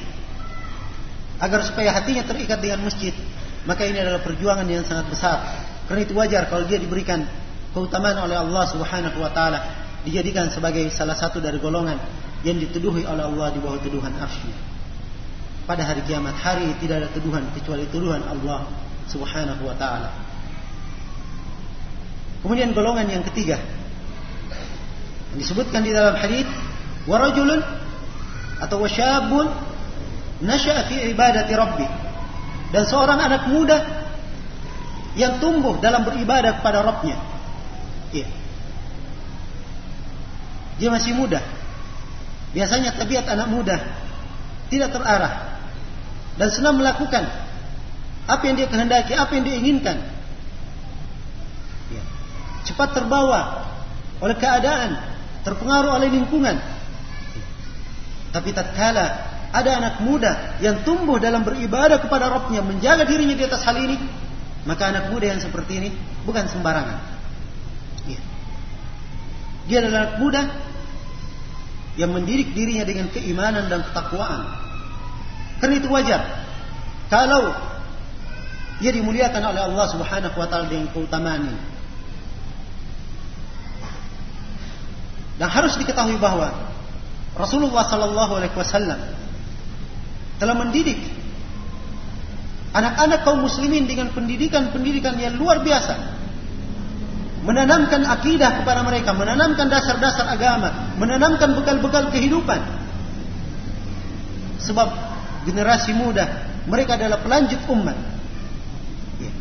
Speaker 1: agar supaya hatinya terikat dengan masjid, maka ini adalah perjuangan yang sangat besar. Karena itu wajar kalau dia diberikan keutamaan oleh Allah Subhanahu wa taala dijadikan sebagai salah satu dari golongan yang dituduhi oleh Allah di bawah tuduhan arsy. Pada hari kiamat hari tidak ada tuduhan kecuali tuduhan Allah Subhanahu wa taala. Kemudian golongan yang ketiga yang disebutkan di dalam hadis warajulun atau wasyabun nasya'a fi ibadati rabbi dan seorang anak muda yang tumbuh dalam beribadah kepada Rabbnya. Ya. Dia masih muda. Biasanya tabiat anak muda tidak terarah dan senang melakukan apa yang dia kehendaki, apa yang dia inginkan. Ya. Cepat terbawa oleh keadaan, terpengaruh oleh lingkungan. Tapi tatkala ada anak muda yang tumbuh dalam beribadah kepada Rabbnya, menjaga dirinya di atas hal ini, maka anak muda yang seperti ini bukan sembarangan. Ya. Dia adalah anak muda yang mendidik dirinya dengan keimanan dan ketakwaan. Karena itu wajar. Kalau ia dimuliakan oleh Allah Subhanahu wa taala dengan keutamaan ini. Dan harus diketahui bahwa Rasulullah sallallahu alaihi wasallam telah mendidik anak-anak kaum muslimin dengan pendidikan-pendidikan yang luar biasa. Menanamkan akidah kepada mereka, menanamkan dasar-dasar agama, menanamkan bekal-bekal kehidupan. Sebab generasi muda, mereka adalah pelanjut umat. Ya.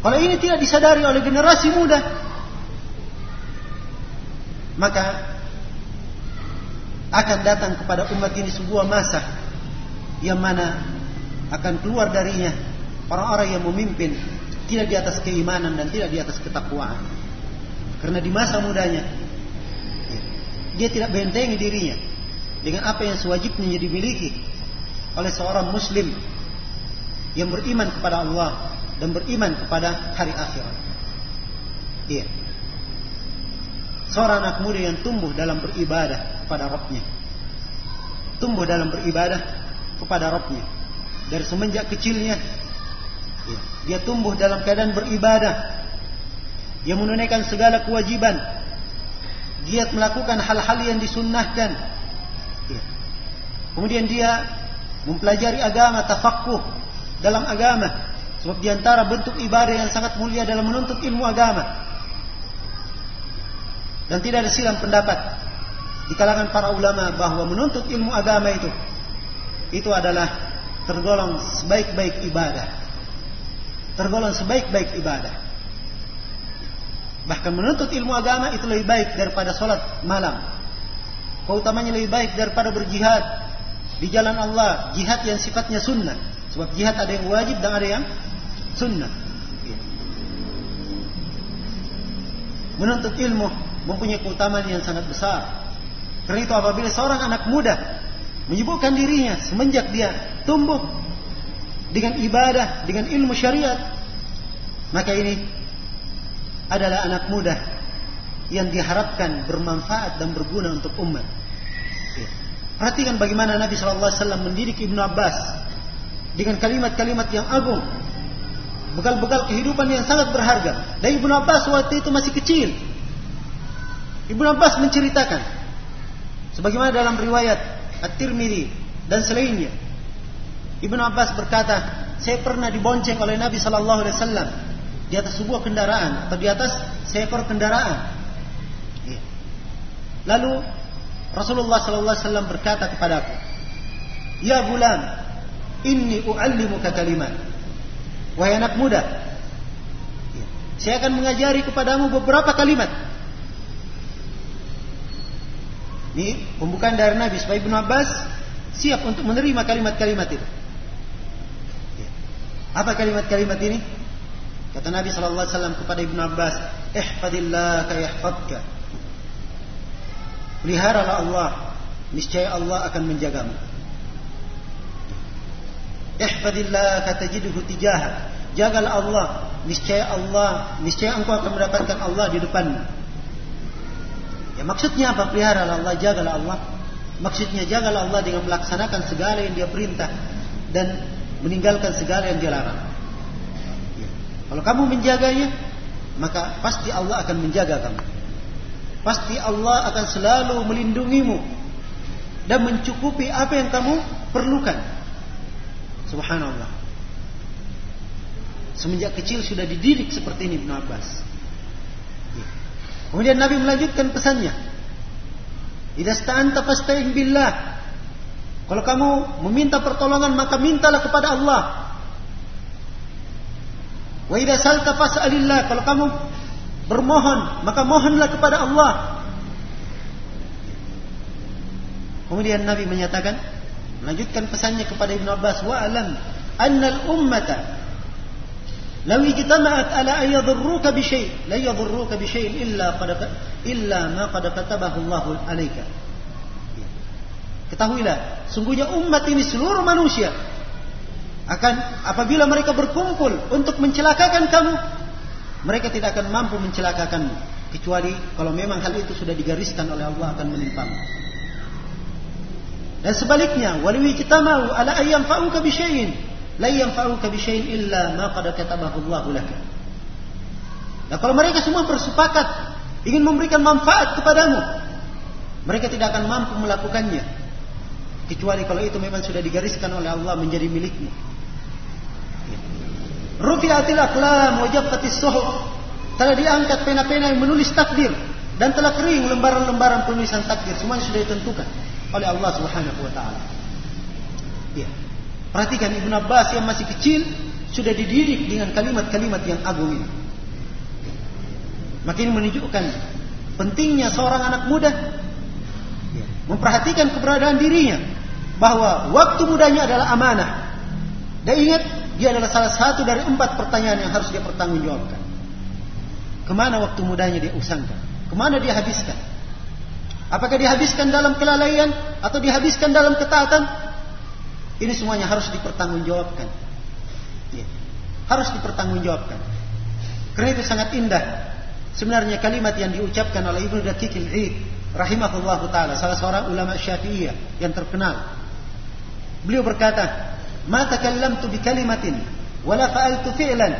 Speaker 1: Kalau ini tidak disadari oleh generasi muda, maka akan datang kepada umat ini sebuah masa yang mana akan keluar darinya orang-orang yang memimpin tidak di atas keimanan dan tidak di atas ketakwaan. Karena di masa mudanya dia tidak bentengi dirinya dengan apa yang sewajibnya dimiliki oleh seorang muslim yang beriman kepada Allah dan beriman kepada hari akhirat. Iya. Seorang anak muda yang tumbuh dalam beribadah kepada Rabbnya. Tumbuh dalam beribadah kepada Rabbnya. Dari semenjak kecilnya ya, dia tumbuh dalam keadaan beribadah. Dia menunaikan segala kewajiban. Giat melakukan hal-hal yang disunnahkan. Ya. kemudian dia mempelajari agama tafakuh dalam agama. Sebab di antara bentuk ibadah yang sangat mulia dalam menuntut ilmu agama. Dan tidak ada silang pendapat di kalangan para ulama bahwa menuntut ilmu agama itu itu adalah tergolong sebaik-baik ibadah. Tergolong sebaik-baik ibadah. Bahkan menuntut ilmu agama itu lebih baik daripada sholat malam. Keutamanya lebih baik daripada berjihad di jalan Allah. Jihad yang sifatnya sunnah. Sebab jihad ada yang wajib dan ada yang sunnah. Menuntut ilmu mempunyai keutamaan yang sangat besar. Karena itu apabila seorang anak muda menyibukkan dirinya semenjak dia tumbuh dengan ibadah, dengan ilmu syariat, maka ini adalah anak muda yang diharapkan bermanfaat dan berguna untuk umat. Ya. Perhatikan bagaimana Nabi Shallallahu Alaihi Wasallam mendidik Ibnu Abbas dengan kalimat-kalimat yang agung, bekal-bekal kehidupan yang sangat berharga. Dan Ibnu Abbas waktu itu masih kecil. Ibnu Abbas menceritakan, sebagaimana dalam riwayat At-Tirmidzi dan selainnya. Ibnu Abbas berkata, saya pernah dibonceng oleh Nabi Shallallahu Alaihi Wasallam di atas sebuah kendaraan atau di atas seekor kendaraan. Iya. Lalu Rasulullah Shallallahu Alaihi Wasallam berkata kepadaku, Ya bulan, ini u'allimuka kalimat. Wahai anak muda, iya. saya akan mengajari kepadamu beberapa kalimat. Ini pembukaan dari Nabi supaya Ibnu Abbas siap untuk menerima kalimat-kalimat itu. Apa kalimat-kalimat ini? Kata Nabi sallallahu alaihi wasallam kepada Ibnu Abbas, "Ihfadillah ka yahfadka." Peliharalah Allah, niscaya Allah akan menjagamu. Ihfadillah ka tajidhu tijahak. Jagalah Allah, niscaya Allah, niscaya engkau akan mendapatkan Allah di depanmu. Ya maksudnya apa? Peliharalah Allah, jagalah Allah. Maksudnya jagalah Allah dengan melaksanakan segala yang Dia perintah dan meninggalkan segala yang dilarang. Ya. Kalau kamu menjaganya, maka pasti Allah akan menjaga kamu. Pasti Allah akan selalu melindungimu dan mencukupi apa yang kamu perlukan. Subhanallah. Semenjak kecil sudah dididik seperti ini Ibn Abbas. Kemudian Nabi melanjutkan pesannya. Idza sta'anta fasta'in billah. Kalau kamu meminta pertolongan maka mintalah kepada Allah. Wa idza salta fas'alillah. Kalau kamu bermohon maka mohonlah kepada Allah. Kemudian Nabi menyatakan melanjutkan pesannya kepada Ibnu Abbas wa alam annal ummata ala an yadhurruka bi syai' la yadhurruka bi syai'in illa qad illa ma qad katabahu Allah 'alaika. Ketahuilah, sungguhnya umat ini seluruh manusia akan apabila mereka berkumpul untuk mencelakakan kamu, mereka tidak akan mampu mencelakakanmu kecuali kalau memang hal itu sudah digariskan oleh Allah akan menimpamu. Dan sebaliknya, walawi kita mau ala ayyam fa'uka bi syai'in, la yanfa'uka bi syai'in illa ma qad katabahu. Nah, kalau mereka semua bersepakat ingin memberikan manfaat kepadamu, mereka tidak akan mampu melakukannya kecuali kalau itu memang sudah digariskan oleh Allah menjadi milikmu. Rufi'atil aqlam wa jaffatis suhuf. Telah diangkat pena-pena yang menulis takdir dan telah kering lembaran-lembaran penulisan takdir semuanya sudah ditentukan oleh Allah Subhanahu wa taala. Ya. Perhatikan Ibnu Abbas yang masih kecil sudah dididik dengan kalimat-kalimat yang agung ini. Makin menunjukkan pentingnya seorang anak muda memperhatikan keberadaan dirinya bahwa waktu mudanya adalah amanah. Dan ingat, dia adalah salah satu dari empat pertanyaan yang harus dia pertanggungjawabkan. Ke mana waktu mudanya dia usangkan? Ke mana dia habiskan? Apakah dihabiskan dalam kelalaian atau dihabiskan dalam ketaatan? Ini semuanya harus dipertanggungjawabkan. Ya. Harus dipertanggungjawabkan. Karena itu sangat indah. Sebenarnya kalimat yang diucapkan oleh Ibnu Daqiqil Id rahimahullah taala salah seorang ulama Syafi'iyah yang terkenal Beliau berkata, "Ma takallamtu bi kalimatin wala fa'altu fi'lan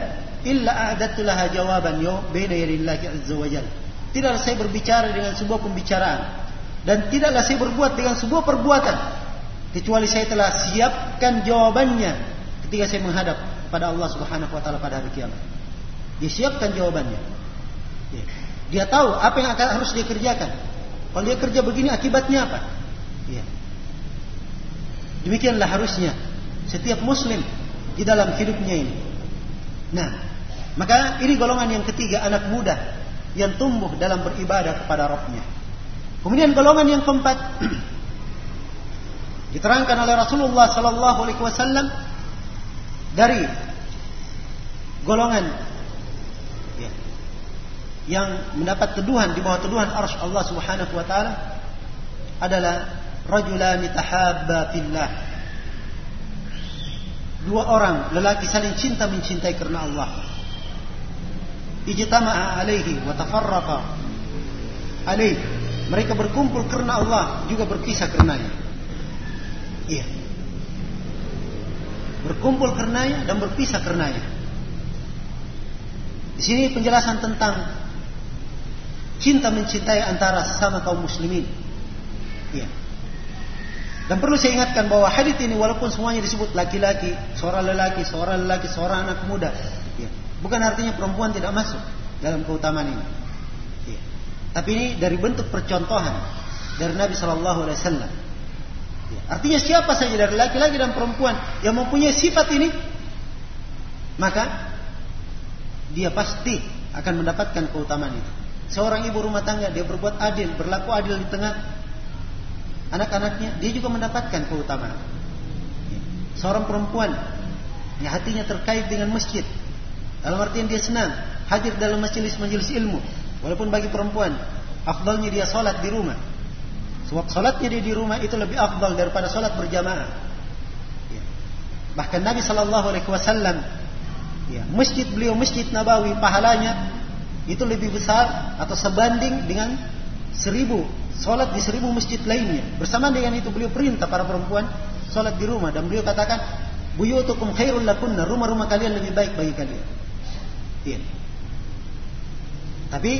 Speaker 1: illa a'dadtu laha jawaban yo baina yadillahi azza wa jalla." Tidaklah saya berbicara dengan sebuah pembicaraan dan tidaklah saya berbuat dengan sebuah perbuatan kecuali saya telah siapkan jawabannya ketika saya menghadap pada Allah Subhanahu wa taala pada hari kiamat. Dia siapkan jawabannya. Dia tahu apa yang akan harus dia kerjakan. Kalau dia kerja begini akibatnya apa? Ya. Demikianlah harusnya setiap muslim di dalam hidupnya ini. Nah, maka ini golongan yang ketiga anak muda yang tumbuh dalam beribadah kepada Rabbnya. Kemudian golongan yang keempat (clears throat) diterangkan oleh Rasulullah sallallahu alaihi wasallam dari golongan ya, yang mendapat teduhan di bawah teduhan arsy Allah Subhanahu wa taala adalah rajulani tahabba fillah. Dua orang lelaki saling cinta mencintai karena Allah. Ijtama'a alaihi wa tafarraqa alaihi. Mereka berkumpul karena Allah, juga berpisah karenanya. Iya. Berkumpul karenanya dan berpisah karenanya. Di sini penjelasan tentang cinta mencintai antara sesama kaum muslimin. Iya. Dan perlu saya ingatkan bahwa hadis ini walaupun semuanya disebut laki-laki, seorang lelaki, seorang lelaki, seorang anak muda, ya, bukan artinya perempuan tidak masuk dalam keutamaan ini. Ya. Tapi ini dari bentuk percontohan dari Nabi Shallallahu Alaihi Wasallam. Ya. Artinya siapa saja dari laki-laki dan perempuan yang mempunyai sifat ini, maka dia pasti akan mendapatkan keutamaan itu. Seorang ibu rumah tangga dia berbuat adil, berlaku adil di tengah anak-anaknya, dia juga mendapatkan keutamaan. Seorang perempuan yang hatinya terkait dengan masjid, dalam artian dia senang hadir dalam majelis-majelis ilmu, walaupun bagi perempuan afdalnya dia sholat di rumah. Sebab sholatnya dia di rumah itu lebih afdal daripada sholat berjamaah. Ya. Bahkan Nabi Shallallahu Alaihi Wasallam, ya, masjid beliau masjid Nabawi pahalanya itu lebih besar atau sebanding dengan seribu sholat di seribu masjid lainnya. Bersama dengan itu beliau perintah para perempuan sholat di rumah dan beliau katakan buyutukum khairul lakunna rumah-rumah kalian lebih baik bagi kalian. Iya. Tapi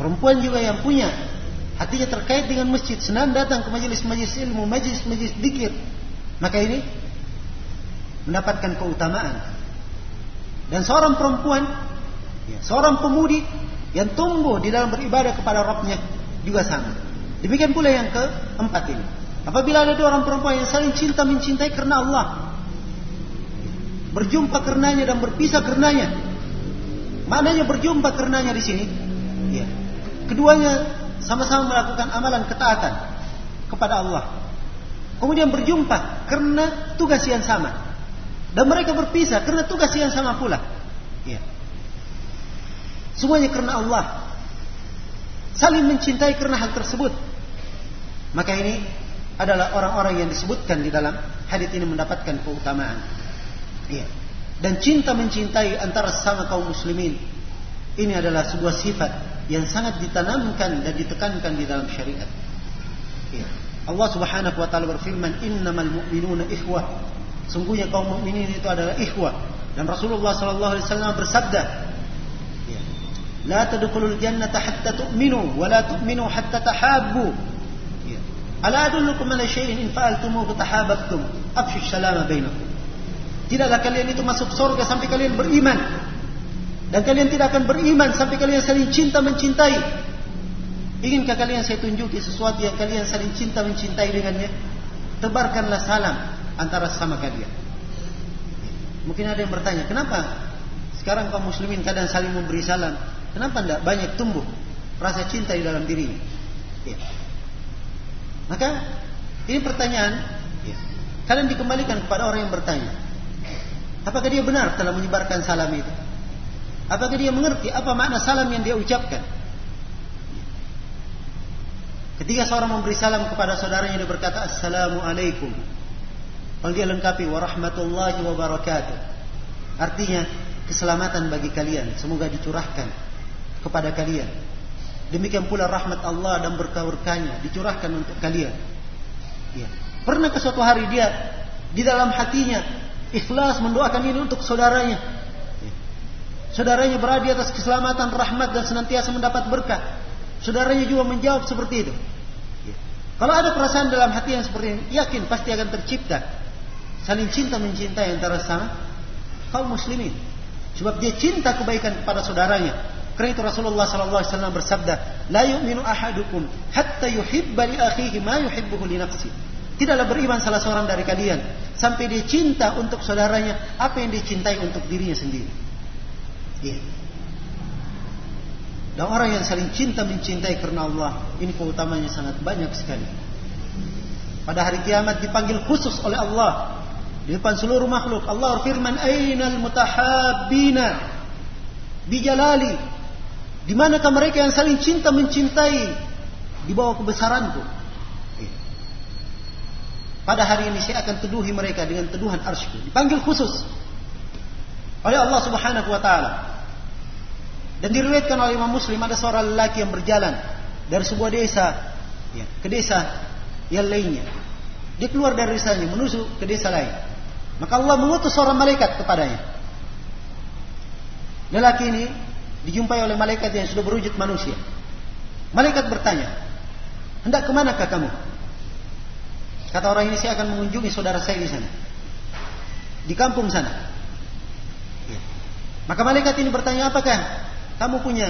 Speaker 1: perempuan juga yang punya hatinya terkait dengan masjid, senang datang ke majelis-majelis ilmu, majelis-majelis dikir, maka ini mendapatkan keutamaan. Dan seorang perempuan, ya, seorang pemudi yang tumbuh di dalam beribadah kepada Rabbnya juga sama. Demikian pula yang keempat ini. Apabila ada dua orang perempuan yang saling cinta mencintai karena Allah, berjumpa karenanya dan berpisah karenanya. Maknanya berjumpa karenanya di sini. Ya. Keduanya sama-sama melakukan amalan ketaatan kepada Allah. Kemudian berjumpa karena tugas yang sama. Dan mereka berpisah karena tugas yang sama pula. Ya. Semuanya karena Allah. Saling mencintai karena hal tersebut. Maka ini adalah orang-orang yang disebutkan di dalam hadis ini mendapatkan keutamaan. Ya. Dan cinta mencintai antara sama kaum muslimin ini adalah sebuah sifat yang sangat ditanamkan dan ditekankan di dalam syariat. Ya. Allah Subhanahu wa taala berfirman, "Innamal mu'minuna ikhwah." Sungguhnya kaum mukminin itu adalah ikhwah. Dan Rasulullah sallallahu alaihi wasallam bersabda, ya. "La tadkhulul jannata hatta tu'minu wa la tu'minu hatta tahabbu." Ya. Ala adullukum ala syai'in in fa'altumuhu tahabbtum. Afshu salama bainakum. Tidaklah kalian itu masuk surga sampai kalian beriman dan kalian tidak akan beriman sampai kalian saling cinta mencintai. Inginkah kalian saya tunjuki sesuatu yang kalian saling cinta mencintai dengannya? Tebarkanlah salam antara sama kalian. Mungkin ada yang bertanya, kenapa sekarang kaum muslimin kadang saling memberi salam? Kenapa tidak banyak tumbuh rasa cinta di dalam diri? Ya. Maka ini pertanyaan. Ya. Kalian dikembalikan kepada orang yang bertanya. Apakah dia benar telah menyebarkan salam itu? Apakah dia mengerti apa makna salam yang dia ucapkan? Ketika seorang memberi salam kepada saudaranya dia berkata Assalamualaikum. Kalau dia lengkapi warahmatullahi wabarakatuh. Artinya keselamatan bagi kalian. Semoga dicurahkan kepada kalian. Demikian pula rahmat Allah dan berkah-berkahnya dicurahkan untuk kalian. Ya. Pernah ke suatu hari dia di dalam hatinya ikhlas mendoakan ini untuk saudaranya Saudaranya berada di atas keselamatan, rahmat dan senantiasa mendapat berkah. Saudaranya juga menjawab seperti itu. Ya. Kalau ada perasaan dalam hati yang seperti ini, yakin pasti akan tercipta saling cinta mencintai antara sama kaum muslimin. Sebab dia cinta kebaikan kepada saudaranya. Karena itu Rasulullah sallallahu alaihi wasallam bersabda, "La yu'minu ahadukum hatta yuhibba li akhihi ma yuhibbuhu li nafsi." Tidaklah beriman salah seorang dari kalian sampai dia cinta untuk saudaranya apa yang dicintai untuk dirinya sendiri. Iya. Dan orang yang saling cinta mencintai karena Allah, ini keutamanya sangat banyak sekali. Pada hari kiamat dipanggil khusus oleh Allah di depan seluruh makhluk. Allah firman, "Ainal mutahabbina bijalali?" Di manakah mereka yang saling cinta mencintai di bawah kebesaranku? Iya. Pada hari ini saya akan teduhi mereka dengan teduhan arsyiku. Dipanggil khusus oleh Allah Subhanahu wa taala. Dan diriwayatkan oleh Imam Muslim ada seorang lelaki yang berjalan dari sebuah desa ya, ke desa yang lainnya. Dia keluar dari desanya menuju ke desa lain. Maka Allah mengutus seorang malaikat kepadanya. Lelaki ini dijumpai oleh malaikat yang sudah berwujud manusia. Malaikat bertanya, hendak ke manakah kamu? Kata orang ini saya akan mengunjungi saudara saya di sana. Di kampung sana. Ya. Maka malaikat ini bertanya, apakah kamu punya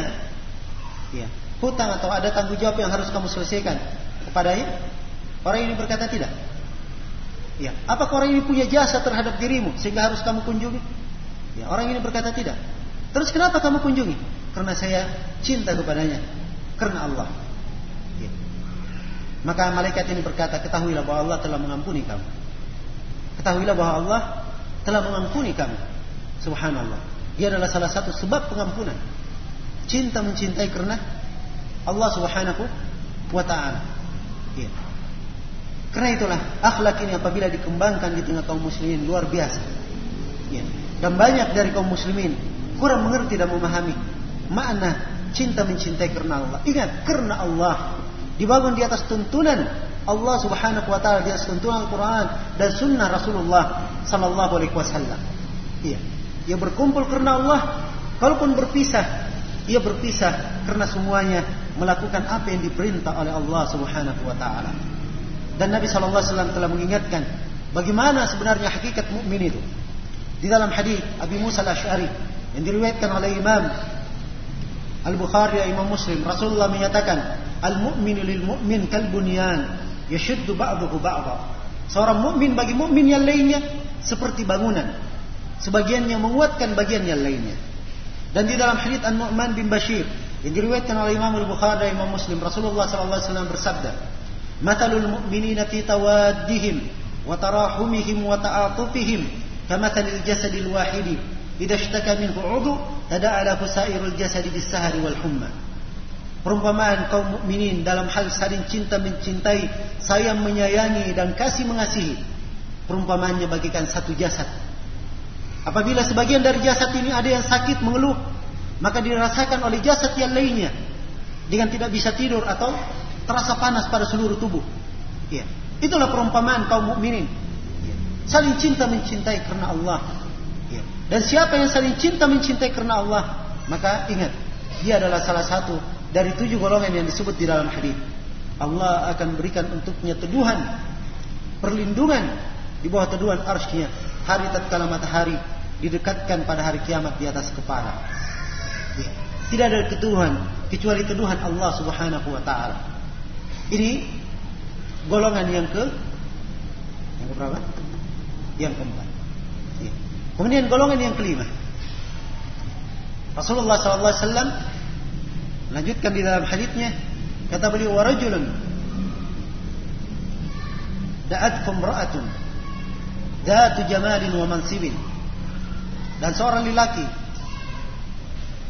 Speaker 1: ya, hutang atau ada tanggung jawab yang harus kamu selesaikan kepadanya? Orang ini berkata tidak. Ya, apakah orang ini punya jasa terhadap dirimu sehingga harus kamu kunjungi? Ya, orang ini berkata tidak. Terus kenapa kamu kunjungi? karena saya cinta kepadanya karena Allah. Ya. Maka malaikat ini berkata, ketahuilah bahwa Allah telah mengampuni kamu. Ketahuilah bahwa Allah telah mengampuni kamu. Subhanallah. Dia adalah salah satu sebab pengampunan. Cinta mencintai karena Allah Subhanahu wa taala. Ya. Karena itulah akhlak ini apabila dikembangkan di tengah kaum muslimin luar biasa. Ya. Dan banyak dari kaum muslimin kurang mengerti dan memahami makna cinta mencintai karena Allah. Ingat, karena Allah dibangun di atas tuntunan Allah Subhanahu wa taala di atas tuntunan Al-Qur'an dan sunnah Rasulullah sallallahu alaihi wasallam. Iya. Ia berkumpul karena Allah, kalaupun berpisah, ia berpisah karena semuanya melakukan apa yang diperintah oleh Allah Subhanahu wa taala. Dan Nabi sallallahu alaihi wasallam telah mengingatkan bagaimana sebenarnya hakikat mukmin itu. Di dalam hadis Abi Musa al-Asy'ari yang diriwayatkan oleh Imam Al-Bukhari dan Imam Muslim, Rasulullah menyatakan, "Al-mu'minu lil mu'min kal bunyan, yashuddu ba'dahu ba'dha." Seorang mukmin bagi mukmin yang lainnya seperti bangunan. Sebagiannya menguatkan bagian yang lainnya. Dan di dalam hadis An-Nu'man bin Bashir yang diriwayatkan oleh Imam Al-Bukhari dan Imam Muslim, Rasulullah sallallahu alaihi wasallam bersabda, "Mathalul mu'minina fi tawaddihim wa tarahumihim wa ta'atufihim kamathalil jasadil wahidi idza ishtaka minhu 'udhu tada'ala sairul jasadi bis-sahari wal humma. Perumpamaan kaum mukminin dalam hal saling cinta mencintai, sayang menyayangi dan kasih mengasihi. Perumpamaannya bagikan satu jasad. Apabila sebagian dari jasad ini ada yang sakit mengeluh, maka dirasakan oleh jasad yang lainnya dengan tidak bisa tidur atau terasa panas pada seluruh tubuh. Ya. Itulah perumpamaan kaum mukminin. Ya. Saling cinta mencintai karena Allah dan siapa yang saling cinta mencintai karena Allah, maka ingat, dia adalah salah satu dari tujuh golongan yang disebut di dalam hadis. Allah akan berikan untuknya teduhan, perlindungan di bawah teduhan arsy hari tatkala matahari didekatkan pada hari kiamat di atas kepala. Ya. Tidak ada ketuhan kecuali teduhan Allah Subhanahu wa taala. Ini golongan yang ke yang berapa? Yang keempat. Kemudian golongan yang kelima. Rasulullah SAW melanjutkan di dalam hadisnya kata beliau warajulun da'atkum ra'atun datu jamalin wa mansibin dan seorang lelaki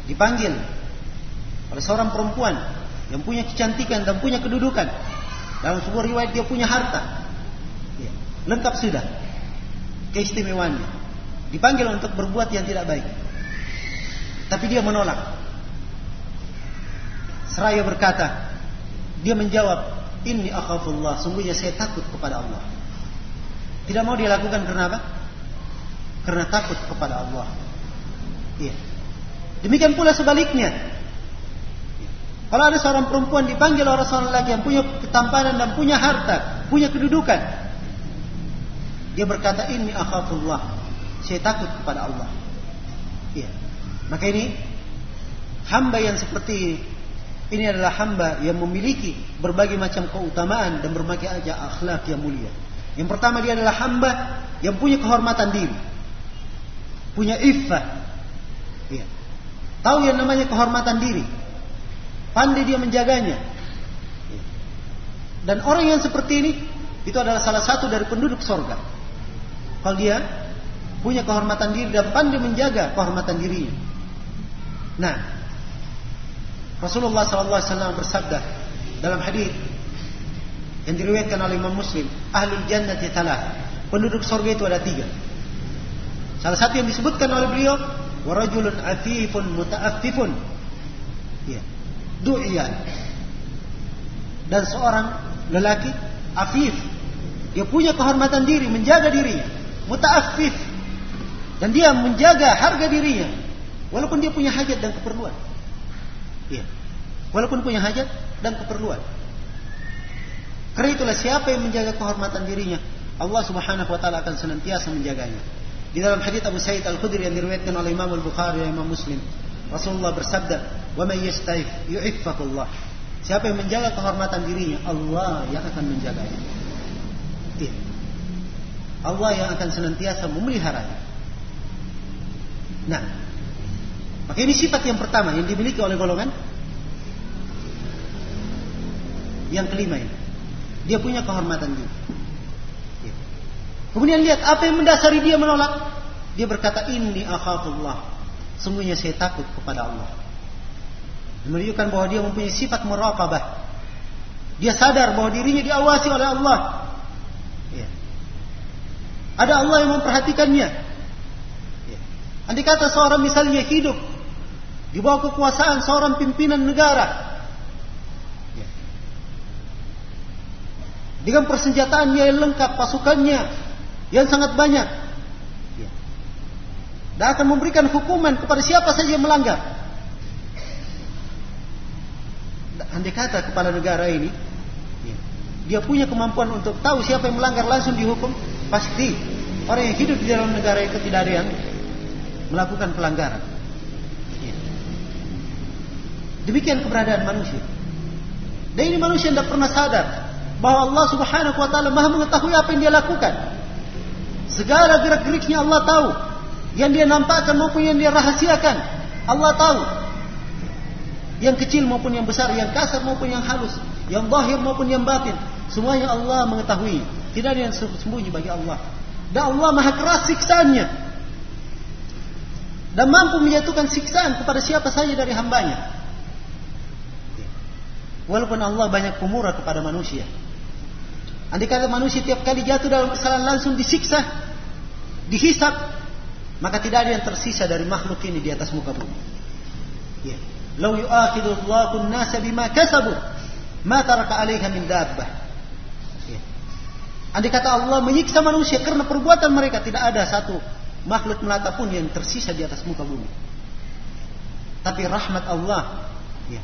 Speaker 1: dipanggil oleh seorang perempuan yang punya kecantikan dan punya kedudukan dalam sebuah riwayat dia punya harta ya, lengkap sudah keistimewaannya Dipanggil untuk berbuat yang tidak baik. Tapi dia menolak. Seraya berkata, dia menjawab, Inni akhafullah, sungguhnya saya takut kepada Allah. Tidak mau dia lakukan karena apa? Karena takut kepada Allah. Iya. Demikian pula sebaliknya. Kalau ada seorang perempuan dipanggil oleh seorang laki yang punya ketampanan dan punya harta, punya kedudukan, dia berkata ini akhafullah. Saya takut kepada Allah. Ya. Maka ini hamba yang seperti ini adalah hamba yang memiliki berbagai macam keutamaan dan berbagai aja akhlak yang mulia. Yang pertama dia adalah hamba yang punya kehormatan diri. Punya iffah. Ya. Tahu yang namanya kehormatan diri. Pandai dia menjaganya. Ya. Dan orang yang seperti ini itu adalah salah satu dari penduduk sorga. Kalau dia punya kehormatan diri dan pandai menjaga kehormatan dirinya. Nah, Rasulullah SAW bersabda dalam hadis yang diriwayatkan oleh Imam Muslim, ahlul jannati talah. Penduduk surga itu ada tiga. Salah satu yang disebutkan oleh beliau, warajulun afifun muta'affifun. Ya. Dan seorang lelaki afif. Dia punya kehormatan diri, menjaga dirinya. Muta'affif dan dia menjaga harga dirinya. Walaupun dia punya hajat dan keperluan. Iya. Walaupun punya hajat dan keperluan. Karena itulah siapa yang menjaga kehormatan dirinya, Allah Subhanahu wa taala akan senantiasa menjaganya. Di dalam hadis Abu Sa'id Al-Khudri yang diriwayatkan oleh Imam Al-Bukhari dan Imam Muslim, Rasulullah bersabda, "Wa may yastaif yu'iffakullah." Siapa yang menjaga kehormatan dirinya, Allah yang akan menjaganya. Iya. Allah yang akan senantiasa memeliharanya. Nah, Maka ini sifat yang pertama yang dimiliki oleh golongan yang kelima ini. Dia punya kehormatan juga. Kemudian lihat apa yang mendasari dia menolak. Dia berkata ini akhafullah. Sungguhnya saya takut kepada Allah. Menunjukkan bahwa dia mempunyai sifat meraqabah. Dia sadar bahwa dirinya diawasi oleh Allah. Ya. Ada Allah yang memperhatikannya. Ya. Andai kata seorang misalnya hidup di bawah kekuasaan seorang pimpinan negara. Ya. Dengan persenjataan yang lengkap, pasukannya yang sangat banyak. Ya. Dan akan memberikan hukuman kepada siapa saja yang melanggar. Andai kata kepala negara ini ya, dia punya kemampuan untuk tahu siapa yang melanggar langsung dihukum, pasti orang yang hidup di dalam negara itu tidak ada yang melakukan pelanggaran. Demikian keberadaan manusia. Dan ini manusia tidak pernah sadar bahwa Allah Subhanahu wa taala Maha mengetahui apa yang dia lakukan. Segala gerak-geriknya Allah tahu. Yang dia nampakkan maupun yang dia rahasiakan, Allah tahu. Yang kecil maupun yang besar, yang kasar maupun yang halus, yang zahir maupun yang batin, semuanya Allah mengetahui. Tidak ada yang sembunyi bagi Allah. Dan Allah Maha keras siksaannya. Dan mampu menjatuhkan siksaan kepada siapa saja dari hambanya. Walaupun Allah banyak pemurah kepada manusia. Andai kata manusia tiap kali jatuh dalam kesalahan langsung disiksa, dihisap, maka tidak ada yang tersisa dari makhluk ini di atas muka bumi. Ya. Lau yu'akhidu Allahu an-nasa bima kasabu, ma taraka 'alaiha min dabbah. Ya. Andai kata Allah menyiksa manusia karena perbuatan mereka, tidak ada satu makhluk melata pun yang tersisa di atas muka bumi. Tapi rahmat Allah ya,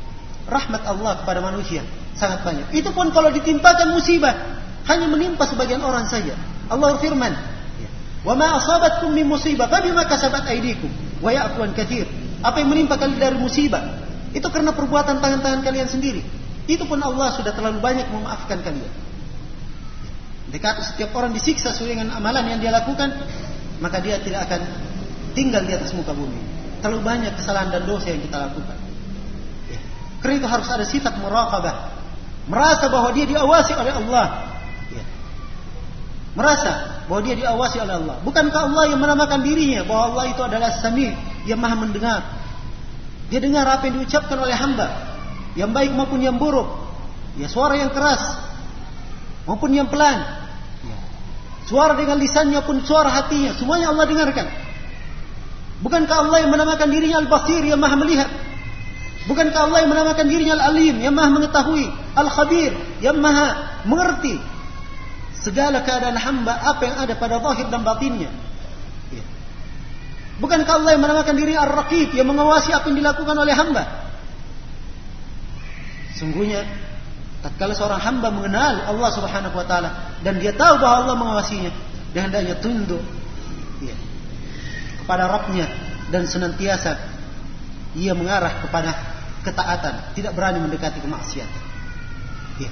Speaker 1: rahmat Allah kepada manusia sangat banyak. Itu pun kalau ditimpakan musibah hanya menimpa sebagian orang saja. Allah firman, "Wa ma asabatkum min musibah fabima kasabat aydikum wa ya'fu an katsir." Apa yang menimpa kalian dari musibah itu karena perbuatan tangan-tangan kalian sendiri. Itu pun Allah sudah terlalu banyak memaafkan kalian. Dekat setiap orang disiksa sesuai dengan amalan yang dia lakukan, maka dia tidak akan tinggal di atas muka bumi. Terlalu banyak kesalahan dan dosa yang kita lakukan. Karena itu harus ada sifat muraqabah. Merasa bahwa dia diawasi oleh Allah. Merasa bahwa dia diawasi oleh Allah. Bukankah Allah yang menamakan dirinya bahwa Allah itu adalah Sami yang maha mendengar. Dia dengar apa yang diucapkan oleh hamba. Yang baik maupun yang buruk. Ya suara yang keras maupun yang pelan. Ya. Suara dengan lisannya pun suara hatinya. Semuanya Allah dengarkan. Bukankah Allah yang menamakan dirinya Al-Basir yang maha melihat. Bukankah Allah yang menamakan dirinya Al-Alim, yang maha mengetahui, Al-Khabir, yang maha mengerti segala keadaan hamba, apa yang ada pada zahir dan batinnya. Ya. Bukankah Allah yang menamakan diri Ar-Raqib, yang mengawasi apa yang dilakukan oleh hamba? Sungguhnya, tatkala seorang hamba mengenal Allah Subhanahu wa taala dan dia tahu bahwa Allah mengawasinya, dia hendaknya tunduk ya, kepada Rabbnya dan senantiasa ia mengarah kepada ketaatan, tidak berani mendekati kemaksiatan. Ya.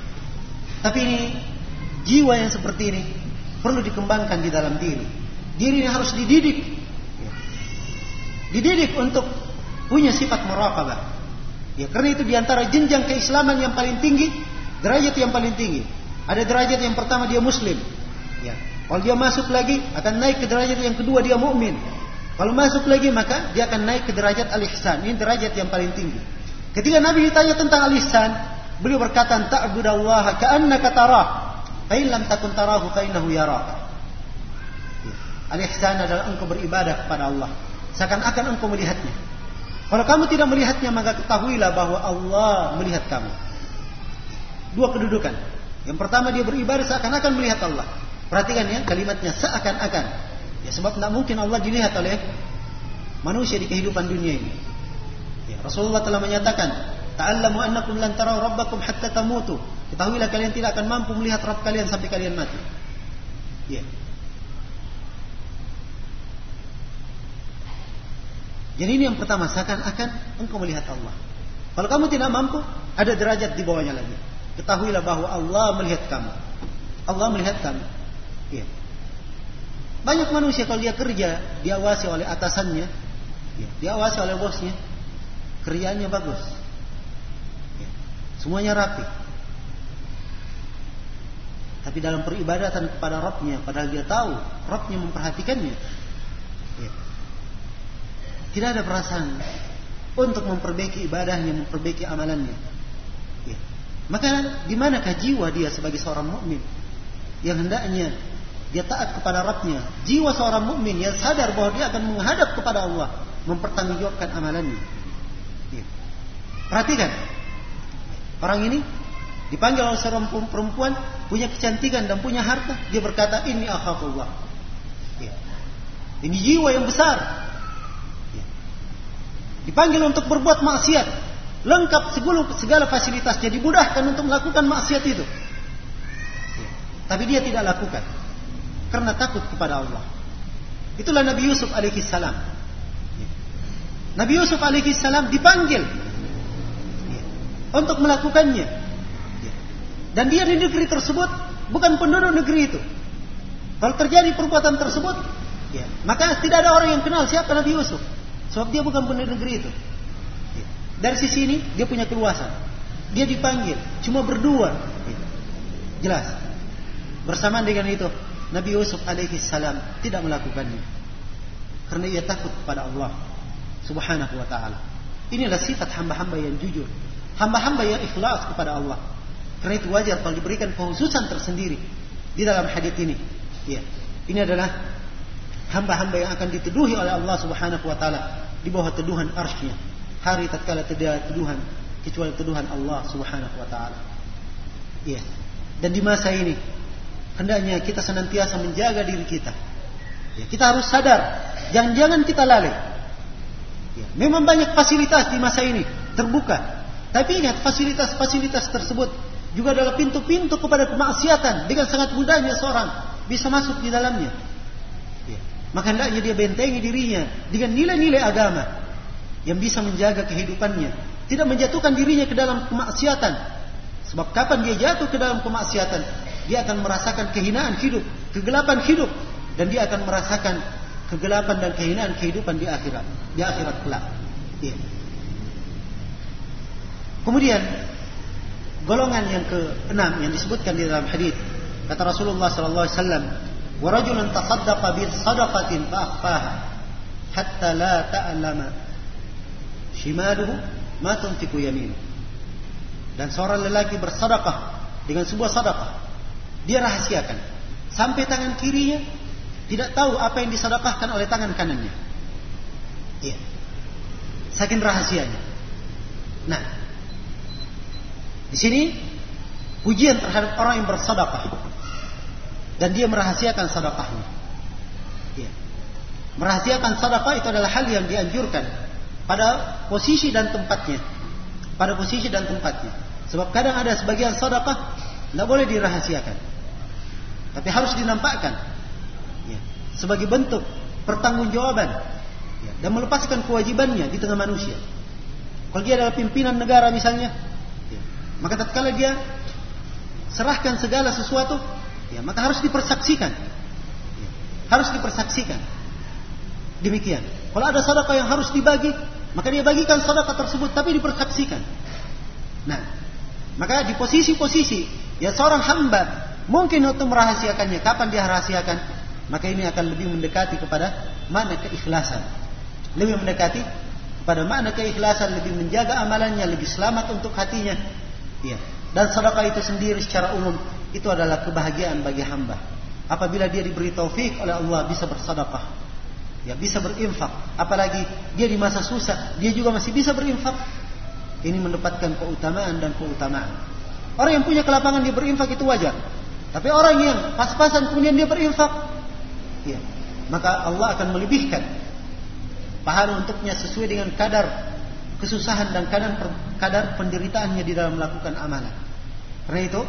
Speaker 1: Tapi ini jiwa yang seperti ini perlu dikembangkan di dalam diri. Diri ini harus dididik. Ya. Dididik untuk punya sifat muraqabah. Ya, karena itu di antara jenjang keislaman yang paling tinggi, derajat yang paling tinggi. Ada derajat yang pertama dia muslim. Ya. Kalau dia masuk lagi akan naik ke derajat yang kedua dia mukmin. Kalau masuk lagi maka dia akan naik ke derajat al-ihsan. Ini derajat yang paling tinggi. Ketika Nabi ditanya tentang al-ihsan, beliau berkata, "Ta'budallaha ka'annaka tarah, fa in lam takun tarahu fa innahu yaraka." Al-ihsan adalah engkau beribadah kepada Allah, seakan-akan engkau melihatnya. Kalau kamu tidak melihatnya, maka ketahuilah bahwa Allah melihat kamu. Dua kedudukan. Yang pertama dia beribadah seakan-akan melihat Allah. Perhatikan ya kalimatnya seakan-akan. Ya sebab tidak mungkin Allah dilihat oleh manusia di kehidupan dunia ini. Ya, Rasulullah telah menyatakan, "Ta'allamu annakum lan rabbakum hatta tamutu." Ketahuilah kalian tidak akan mampu melihat Rabb kalian sampai kalian mati. Ya. Jadi ini yang pertama, seakan-akan engkau melihat Allah. Kalau kamu tidak mampu, ada derajat di bawahnya lagi. Ketahuilah bahwa Allah melihat kamu. Allah melihat kamu. Ya. Banyak manusia kalau dia kerja diawasi oleh atasannya, Ya, diawasi oleh bosnya. Kerjaannya bagus. Ya, semuanya rapi. Tapi dalam peribadatan kepada Rabbnya, padahal dia tahu Rabbnya memperhatikannya. Ya. Tidak ada perasaan untuk memperbaiki ibadahnya, memperbaiki amalannya. Ya. Maka di manakah jiwa dia sebagai seorang mukmin yang hendaknya dia taat kepada Rabbnya. Jiwa seorang mukmin yang sadar bahwa dia akan menghadap kepada Allah, mempertanggungjawabkan amalannya. Ya. Perhatikan, orang ini dipanggil oleh seorang perempuan punya kecantikan dan punya harta, dia berkata ini akhafullah. Ya. Ini jiwa yang besar. Ya. Dipanggil untuk berbuat maksiat, lengkap segala, fasilitas, jadi dimudahkan untuk melakukan maksiat itu. Tapi dia tidak lakukan karena takut kepada Allah. Itulah Nabi Yusuf alaihi salam. Nabi Yusuf alaihi salam dipanggil untuk melakukannya. Dan dia di negeri tersebut bukan penduduk negeri itu. Kalau terjadi perbuatan tersebut, ya, maka tidak ada orang yang kenal siapa Nabi Yusuf. Sebab dia bukan penduduk negeri itu. Dari sisi ini dia punya keluasan. Dia dipanggil cuma berdua. Jelas. Bersamaan dengan itu, Nabi Yusuf alaihi salam tidak melakukannya. Karena ia takut kepada Allah subhanahu wa ta'ala. Inilah sifat hamba-hamba yang jujur. Hamba-hamba yang ikhlas kepada Allah. Karena itu wajar kalau diberikan khususan tersendiri di dalam hadis ini. Ya. Ini adalah hamba-hamba yang akan dituduhi oleh Allah Subhanahu wa taala di bawah teduhan arsy Hari tatkala tidak tuduhan kecuali tuduhan Allah Subhanahu wa taala. Ya. Dan di masa ini hendaknya kita senantiasa menjaga diri kita. Ya, kita harus sadar, jangan-jangan kita lalai. Ya, memang banyak fasilitas di masa ini terbuka, tapi ingat fasilitas-fasilitas tersebut juga adalah pintu-pintu kepada kemaksiatan dengan sangat mudahnya seorang bisa masuk di dalamnya. Ya, maka hendaknya dia bentengi dirinya dengan nilai-nilai agama yang bisa menjaga kehidupannya, tidak menjatuhkan dirinya ke dalam kemaksiatan. Sebab kapan dia jatuh ke dalam kemaksiatan, dia akan merasakan kehinaan hidup, kegelapan hidup dan dia akan merasakan kegelapan dan kehinaan kehidupan di akhirat, di akhirat kelak. Ya. Kemudian golongan yang keenam yang disebutkan di dalam hadis kata Rasulullah sallallahu alaihi wasallam wa rajulun tasaddaqa bi sadaqatin fa akhfaha hatta la ta'lama shimaluhu ma tunfiqu yaminuhu dan seorang lelaki bersedekah dengan sebuah sedekah dia rahasiakan. Sampai tangan kirinya tidak tahu apa yang disedekahkan oleh tangan kanannya. Iya. Saking rahasianya. Nah, di sini ujian terhadap orang yang bersedekah dan dia merahasiakan sedekahnya. Iya. Merahasiakan sedekah itu adalah hal yang dianjurkan pada posisi dan tempatnya. Pada posisi dan tempatnya. Sebab kadang ada sebagian sedekah tidak boleh dirahasiakan. Tapi harus dinampakkan. Ya. Sebagai bentuk pertanggungjawaban. Ya. Dan melepaskan kewajibannya di tengah manusia. Kalau dia adalah pimpinan negara misalnya. Maka tatkala dia serahkan segala sesuatu. Ya, maka harus dipersaksikan. Ya. Harus dipersaksikan. Demikian. Kalau ada sedekah yang harus dibagi, maka dia bagikan sedekah tersebut tapi dipersaksikan. Nah, maka di posisi-posisi ya seorang hamba mungkin untuk merahasiakannya, kapan dia rahasiakan? Maka ini akan lebih mendekati kepada mana keikhlasan. Lebih mendekati kepada mana keikhlasan, lebih menjaga amalannya, lebih selamat untuk hatinya. Ya. Dan sedekah itu sendiri secara umum itu adalah kebahagiaan bagi hamba. Apabila dia diberi taufik oleh Allah bisa bersedekah. Ya, bisa berinfak. Apalagi dia di masa susah, dia juga masih bisa berinfak. Ini mendapatkan keutamaan dan keutamaan. Orang yang punya kelapangan dia berinfak itu wajar. Tapi orang yang pas-pasan kemudian dia berinfak, ya, maka Allah akan melebihkan pahala untuknya sesuai dengan kadar kesusahan dan kadar kadar penderitaannya di dalam melakukan amalan. Karena itu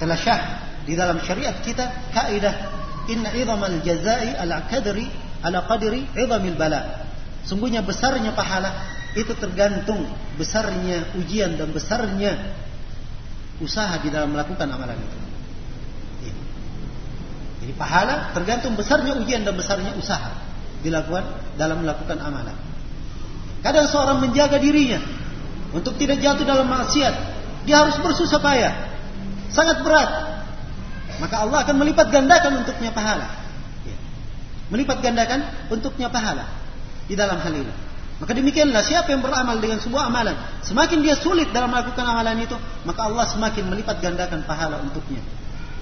Speaker 1: telah syah di dalam syariat kita kaidah inna idhamal jazai ala qadri ala qadri idhamil bala. Sungguhnya besarnya pahala itu tergantung besarnya ujian dan besarnya usaha di dalam melakukan amalan itu. Ya. Jadi pahala tergantung besarnya ujian dan besarnya usaha dilakukan dalam melakukan amalan. Kadang seorang menjaga dirinya untuk tidak jatuh dalam maksiat. Dia harus bersusah payah. Sangat berat. Maka Allah akan melipat gandakan untuknya pahala. Ya. Melipat gandakan untuknya pahala di dalam hal ini. Maka demikianlah siapa yang beramal dengan sebuah amalan, semakin dia sulit dalam melakukan amalan itu, maka Allah semakin melipat gandakan pahala untuknya.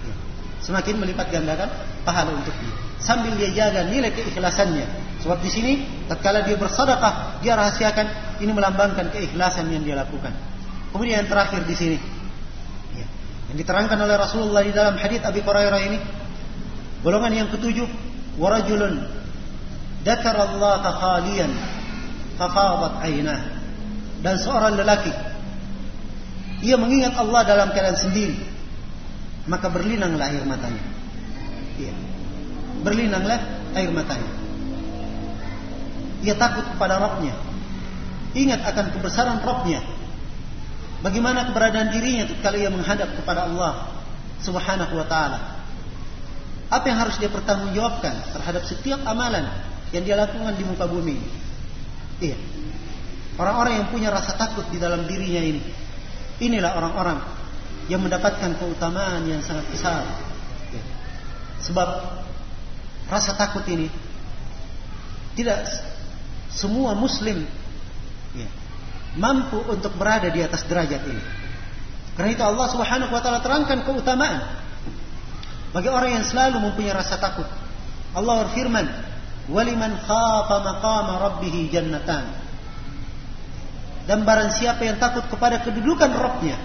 Speaker 1: Ya. Semakin melipat gandakan pahala untuknya. Sambil dia jaga nilai keikhlasannya. Sebab di sini, tatkala dia bersedekah, dia rahasiakan ini melambangkan keikhlasan yang dia lakukan. Kemudian yang terakhir di sini, ya. yang diterangkan oleh Rasulullah di dalam hadits Abi Hurairah ini, golongan yang ketujuh, warajulun Allah khalian fafadat ainah dan seorang lelaki ia mengingat Allah dalam keadaan sendiri maka berlinanglah air matanya iya. berlinanglah air matanya ia takut kepada Rabbnya ingat akan kebesaran Rabbnya bagaimana keberadaan dirinya ketika ia menghadap kepada Allah subhanahu wa ta'ala apa yang harus dia pertanggungjawabkan terhadap setiap amalan yang dia lakukan di muka bumi Iya. Orang-orang yang punya rasa takut di dalam dirinya ini. Inilah orang-orang yang mendapatkan keutamaan yang sangat besar. Iya. Sebab rasa takut ini tidak semua muslim ya, mampu untuk berada di atas derajat ini. Karena itu Allah Subhanahu wa taala terangkan keutamaan bagi orang yang selalu mempunyai rasa takut. Allah berfirman, waliman khafa maqama rabbih jannatan dan barang siapa yang takut kepada kedudukan Rabbnya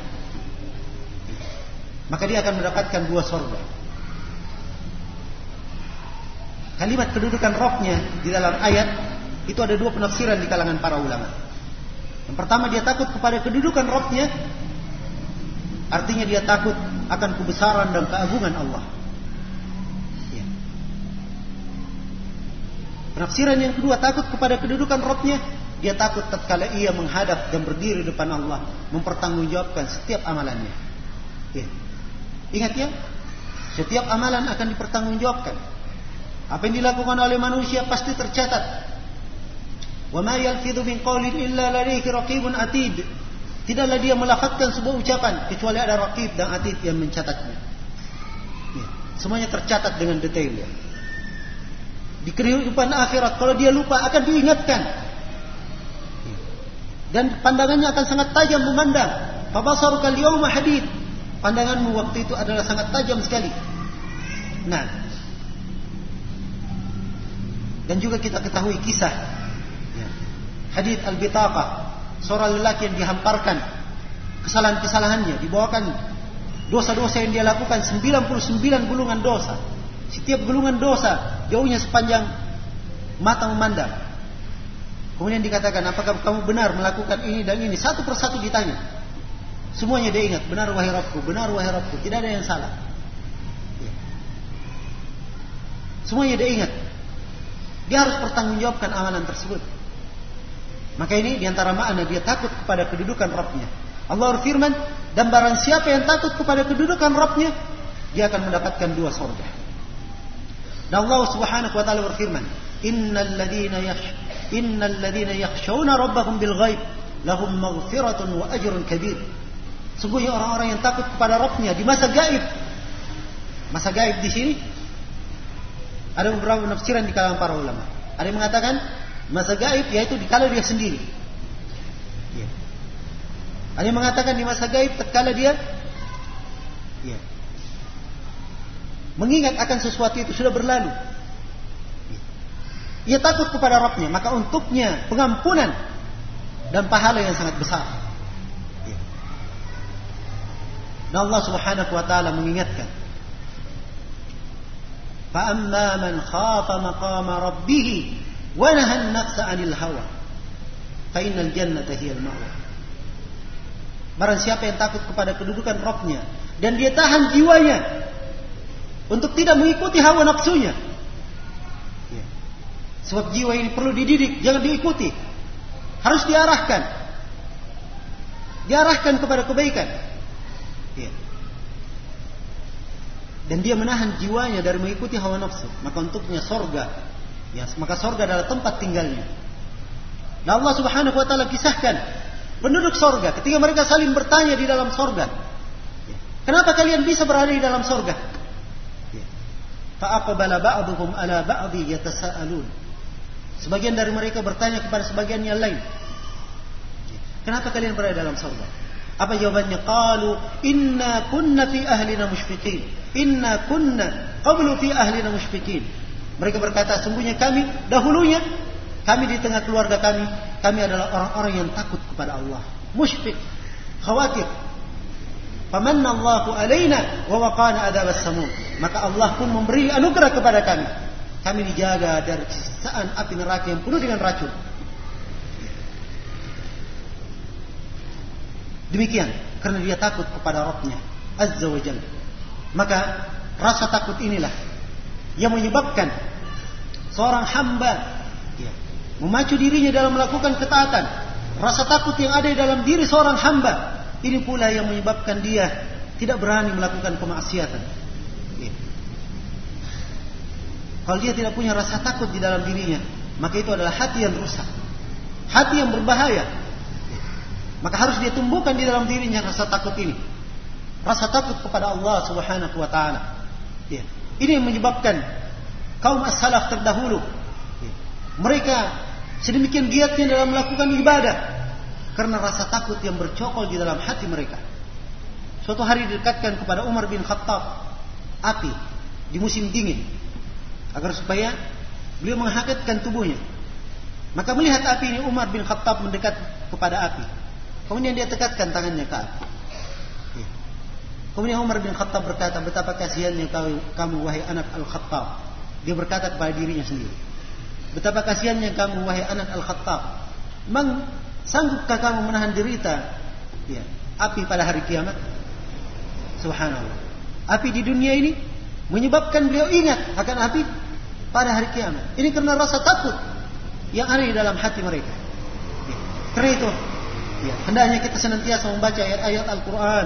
Speaker 1: maka dia akan mendapatkan dua surga kalimat kedudukan Rabbnya di dalam ayat itu ada dua penafsiran di kalangan para ulama yang pertama dia takut kepada kedudukan Rabbnya artinya dia takut akan kebesaran dan keagungan Allah Penafsiran yang kedua takut kepada kedudukan Robnya. Dia takut tatkala ia menghadap dan berdiri depan Allah, mempertanggungjawabkan setiap amalannya. Ya. Ingat ya, setiap amalan akan dipertanggungjawabkan. Apa yang dilakukan oleh manusia pasti tercatat. Wa ma yalfidhu min qawlin illa ladayhi raqibun atid. Tidaklah dia melafazkan sebuah ucapan kecuali ada raqib dan atid yang mencatatnya. Ya. Semuanya tercatat dengan detail ya. Di kehidupan akhirat kalau dia lupa akan diingatkan. Dan pandangannya akan sangat tajam memandang. Fabasaruka al-yawma hadid. Pandanganmu waktu itu adalah sangat tajam sekali. Nah. Dan juga kita ketahui kisah ya. Hadith al-bitaqah, seorang lelaki yang dihamparkan kesalahan-kesalahannya, dibawakan dosa-dosa yang dia lakukan 99 gulungan dosa. Setiap gulungan dosa jauhnya sepanjang mata memandang. Kemudian dikatakan, apakah kamu benar melakukan ini dan ini? Satu persatu ditanya. Semuanya dia ingat, benar wahai Rabbku, benar wahai Rabbku, tidak ada yang salah. Ya. Semuanya dia ingat. Dia harus pertanggungjawabkan amalan tersebut. Maka ini di antara makna dia takut kepada kedudukan Rabbnya. Allah berfirman, dan barang siapa yang takut kepada kedudukan Rabbnya, dia akan mendapatkan dua surga. Dan Allah Subhanahu wa taala berfirman, "Innal innal ladzina yakhshawna rabbahum bil ghaib lahum maghfiratun wa ajrun kabir." Sungguhnya orang-orang yang takut kepada Rabbnya di masa gaib. Masa gaib di sini ada beberapa penafsiran di kalangan para ulama. Ada yang mengatakan masa gaib yaitu di kala dia sendiri. Ya. Ada yang mengatakan di masa gaib tatkala dia ya, mengingat akan sesuatu itu sudah berlalu. Ia takut kepada Rabbnya, maka untuknya pengampunan dan pahala yang sangat besar. Dan Allah Subhanahu wa taala mengingatkan, "Fa'amma man khafa maqama rabbih an-nafsa 'anil hawa, fa innal jannata hiyal ma'wa." Barang siapa yang takut kepada kedudukan Rabbnya dan dia tahan jiwanya untuk tidak mengikuti hawa nafsunya. Ya. Sebab jiwa ini perlu dididik, jangan diikuti. Harus diarahkan. Diarahkan kepada kebaikan. Ya. Dan dia menahan jiwanya dari mengikuti hawa nafsu. Maka untuknya sorga. Ya, maka sorga adalah tempat tinggalnya. Dan Allah Subhanahu wa taala kisahkan penduduk sorga ketika mereka saling bertanya di dalam sorga. Kenapa kalian bisa berada di dalam sorga? Fa'aqbala ba'duhum ala ba'di yatasaalun. Sebagian dari mereka bertanya kepada sebagian yang lain. Kenapa kalian berada dalam sorga? Apa jawabannya? Qalu inna kunna fi ahlina musyfiqin. Inna kunna qablu fi ahlina musyfiqin. Mereka berkata, sungguhnya kami dahulunya kami di tengah keluarga kami, kami adalah orang-orang yang takut kepada Allah. Musyfiq, khawatir. Famanna Allahu alaina wa waqana adzab samum Maka Allah pun memberi anugerah kepada kami. Kami dijaga dari siksaan api neraka yang penuh dengan racun. Demikian karena dia takut kepada Rabbnya Azza wa Jalla. Maka rasa takut inilah yang menyebabkan seorang hamba memacu dirinya dalam melakukan ketaatan. Rasa takut yang ada di dalam diri seorang hamba ini pula yang menyebabkan dia tidak berani melakukan kemaksiatan. Ya. Kalau dia tidak punya rasa takut di dalam dirinya, maka itu adalah hati yang rusak. Hati yang berbahaya. Ya. Maka harus dia tumbuhkan di dalam dirinya rasa takut ini. Rasa takut kepada Allah Subhanahu wa taala. Ya. Ini yang menyebabkan kaum as-salaf terdahulu mereka sedemikian giatnya dalam melakukan ibadah karena rasa takut yang bercokol di dalam hati mereka. Suatu hari didekatkan kepada Umar bin Khattab api di musim dingin agar supaya beliau menghakatkan tubuhnya. Maka melihat api ini Umar bin Khattab mendekat kepada api. Kemudian dia tekatkan tangannya ke api. Kemudian Umar bin Khattab berkata, betapa kasihannya kamu wahai anak Al-Khattab. Dia berkata kepada dirinya sendiri. Betapa kasihannya kamu wahai anak Al-Khattab. Memang sanggupkah kamu menahan derita ya, api pada hari kiamat? Subhanallah. Api di dunia ini menyebabkan beliau ingat akan api pada hari kiamat. Ini karena rasa takut yang ada di dalam hati mereka. Ya. Karena itu, ya, hendaknya kita senantiasa membaca ayat-ayat Al-Quran,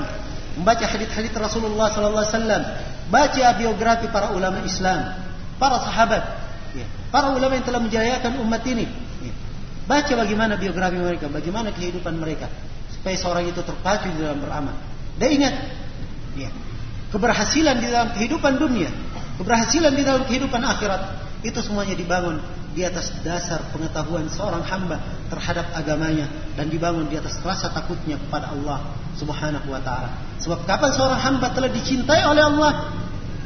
Speaker 1: membaca hadits-hadits Rasulullah Sallallahu Alaihi baca biografi para ulama Islam, para sahabat, Ya. Para ulama yang telah menjayakan umat ini. Ya. Baca bagaimana biografi mereka, bagaimana kehidupan mereka. Supaya seorang itu terpacu di dalam beramal. Dan ingat, ya, keberhasilan di dalam kehidupan dunia, keberhasilan di dalam kehidupan akhirat, itu semuanya dibangun di atas dasar pengetahuan seorang hamba terhadap agamanya dan dibangun di atas rasa takutnya kepada Allah Subhanahu wa taala. Sebab kapan seorang hamba telah dicintai oleh Allah,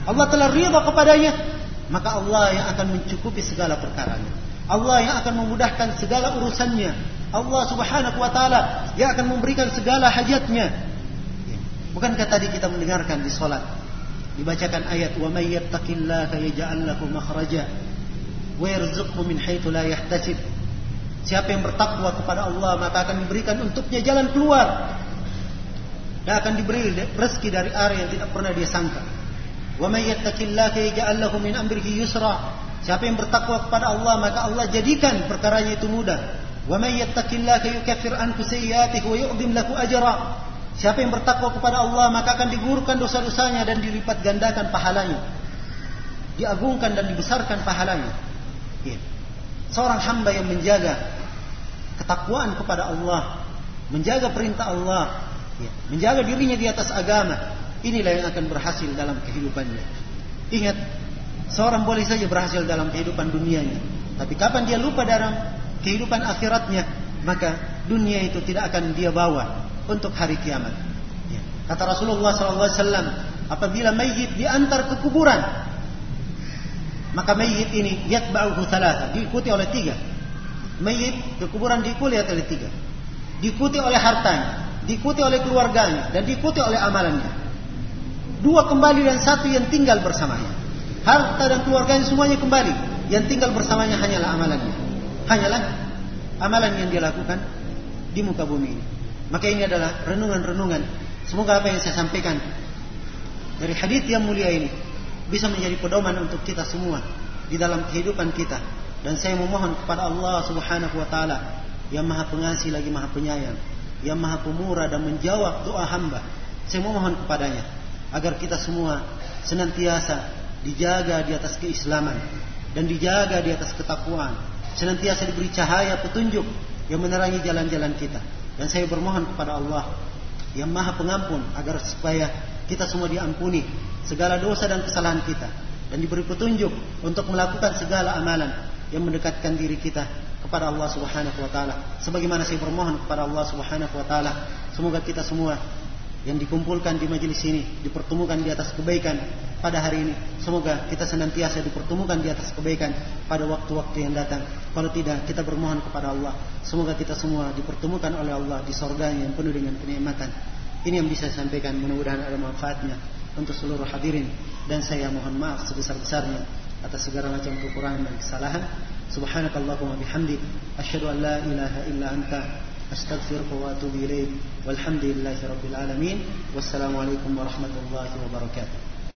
Speaker 1: Allah telah ridha kepadanya, maka Allah yang akan mencukupi segala perkaranya. Allah yang akan memudahkan segala urusannya. Allah Subhanahu wa taala yang akan memberikan segala hajatnya. Bukankah tadi kita mendengarkan di salat dibacakan ayat wa may yattaqillaha yaj'al lahu makhraja wa yarzuqhu min haitsu la yahtasib. Siapa yang bertakwa kepada Allah maka akan diberikan untuknya jalan keluar dan akan diberi rezeki dari area yang tidak pernah dia sangka. Wa may yattaqillaha yaj'al lahu min amrihi yusra. Siapa yang bertakwa kepada Allah maka Allah jadikan perkaranya itu mudah. Wa may yattaqillaha yukaffir anhu sayyi'atihi wa yu'dhim lahu ajra. Siapa yang bertakwa kepada Allah maka akan digugurkan dosa-dosanya dan dilipat gandakan pahalanya. Diagungkan dan dibesarkan pahalanya. Ya. Seorang hamba yang menjaga ketakwaan kepada Allah, menjaga perintah Allah, menjaga dirinya di atas agama, Inilah yang akan berhasil dalam kehidupannya. Ingat, seorang boleh saja berhasil dalam kehidupan dunianya. Tapi kapan dia lupa dalam kehidupan akhiratnya, maka dunia itu tidak akan dia bawa untuk hari kiamat. Ya. Kata Rasulullah SAW, apabila mayit diantar ke kuburan, maka mayit ini yatba'uhu diikuti oleh tiga. Mayit ke kuburan diikuti oleh tiga. Diikuti oleh hartanya, diikuti oleh keluarganya, dan diikuti oleh amalannya. Dua kembali dan satu yang tinggal bersamanya. Harta dan keluarganya semuanya kembali. Yang tinggal bersamanya hanyalah amalannya. Hanyalah amalan yang dia lakukan di muka bumi ini. Maka ini adalah renungan-renungan. Semoga apa yang saya sampaikan dari hadis yang mulia ini bisa menjadi pedoman untuk kita semua di dalam kehidupan kita. Dan saya memohon kepada Allah Subhanahu wa taala yang Maha Pengasih lagi Maha Penyayang, yang Maha Pemurah dan menjawab doa hamba. Saya memohon kepadanya agar kita semua senantiasa dijaga di atas keislaman dan dijaga di atas ketakwaan senantiasa diberi cahaya petunjuk yang menerangi jalan-jalan kita. Dan saya bermohon kepada Allah yang Maha Pengampun agar supaya kita semua diampuni segala dosa dan kesalahan kita dan diberi petunjuk untuk melakukan segala amalan yang mendekatkan diri kita kepada Allah Subhanahu wa taala. Sebagaimana saya bermohon kepada Allah Subhanahu wa taala, semoga kita semua yang dikumpulkan di majelis ini dipertemukan di atas kebaikan pada hari ini. Semoga kita senantiasa dipertemukan di atas kebaikan pada waktu-waktu yang datang. Kalau tidak, kita bermohon kepada Allah. Semoga kita semua dipertemukan oleh Allah di sorganya yang penuh dengan kenikmatan. Ini yang bisa saya sampaikan. Mudah-mudahan ada manfaatnya untuk seluruh hadirin. Dan saya mohon maaf sebesar-besarnya atas segala macam kekurangan dan kesalahan. سبحانك اللهم وبحمدك أشهد أن لا إله إلا أنت أستغفرك وأتوب إليك والحمد لله رب العالمين والسلام عليكم ورحمة الله وبركاته.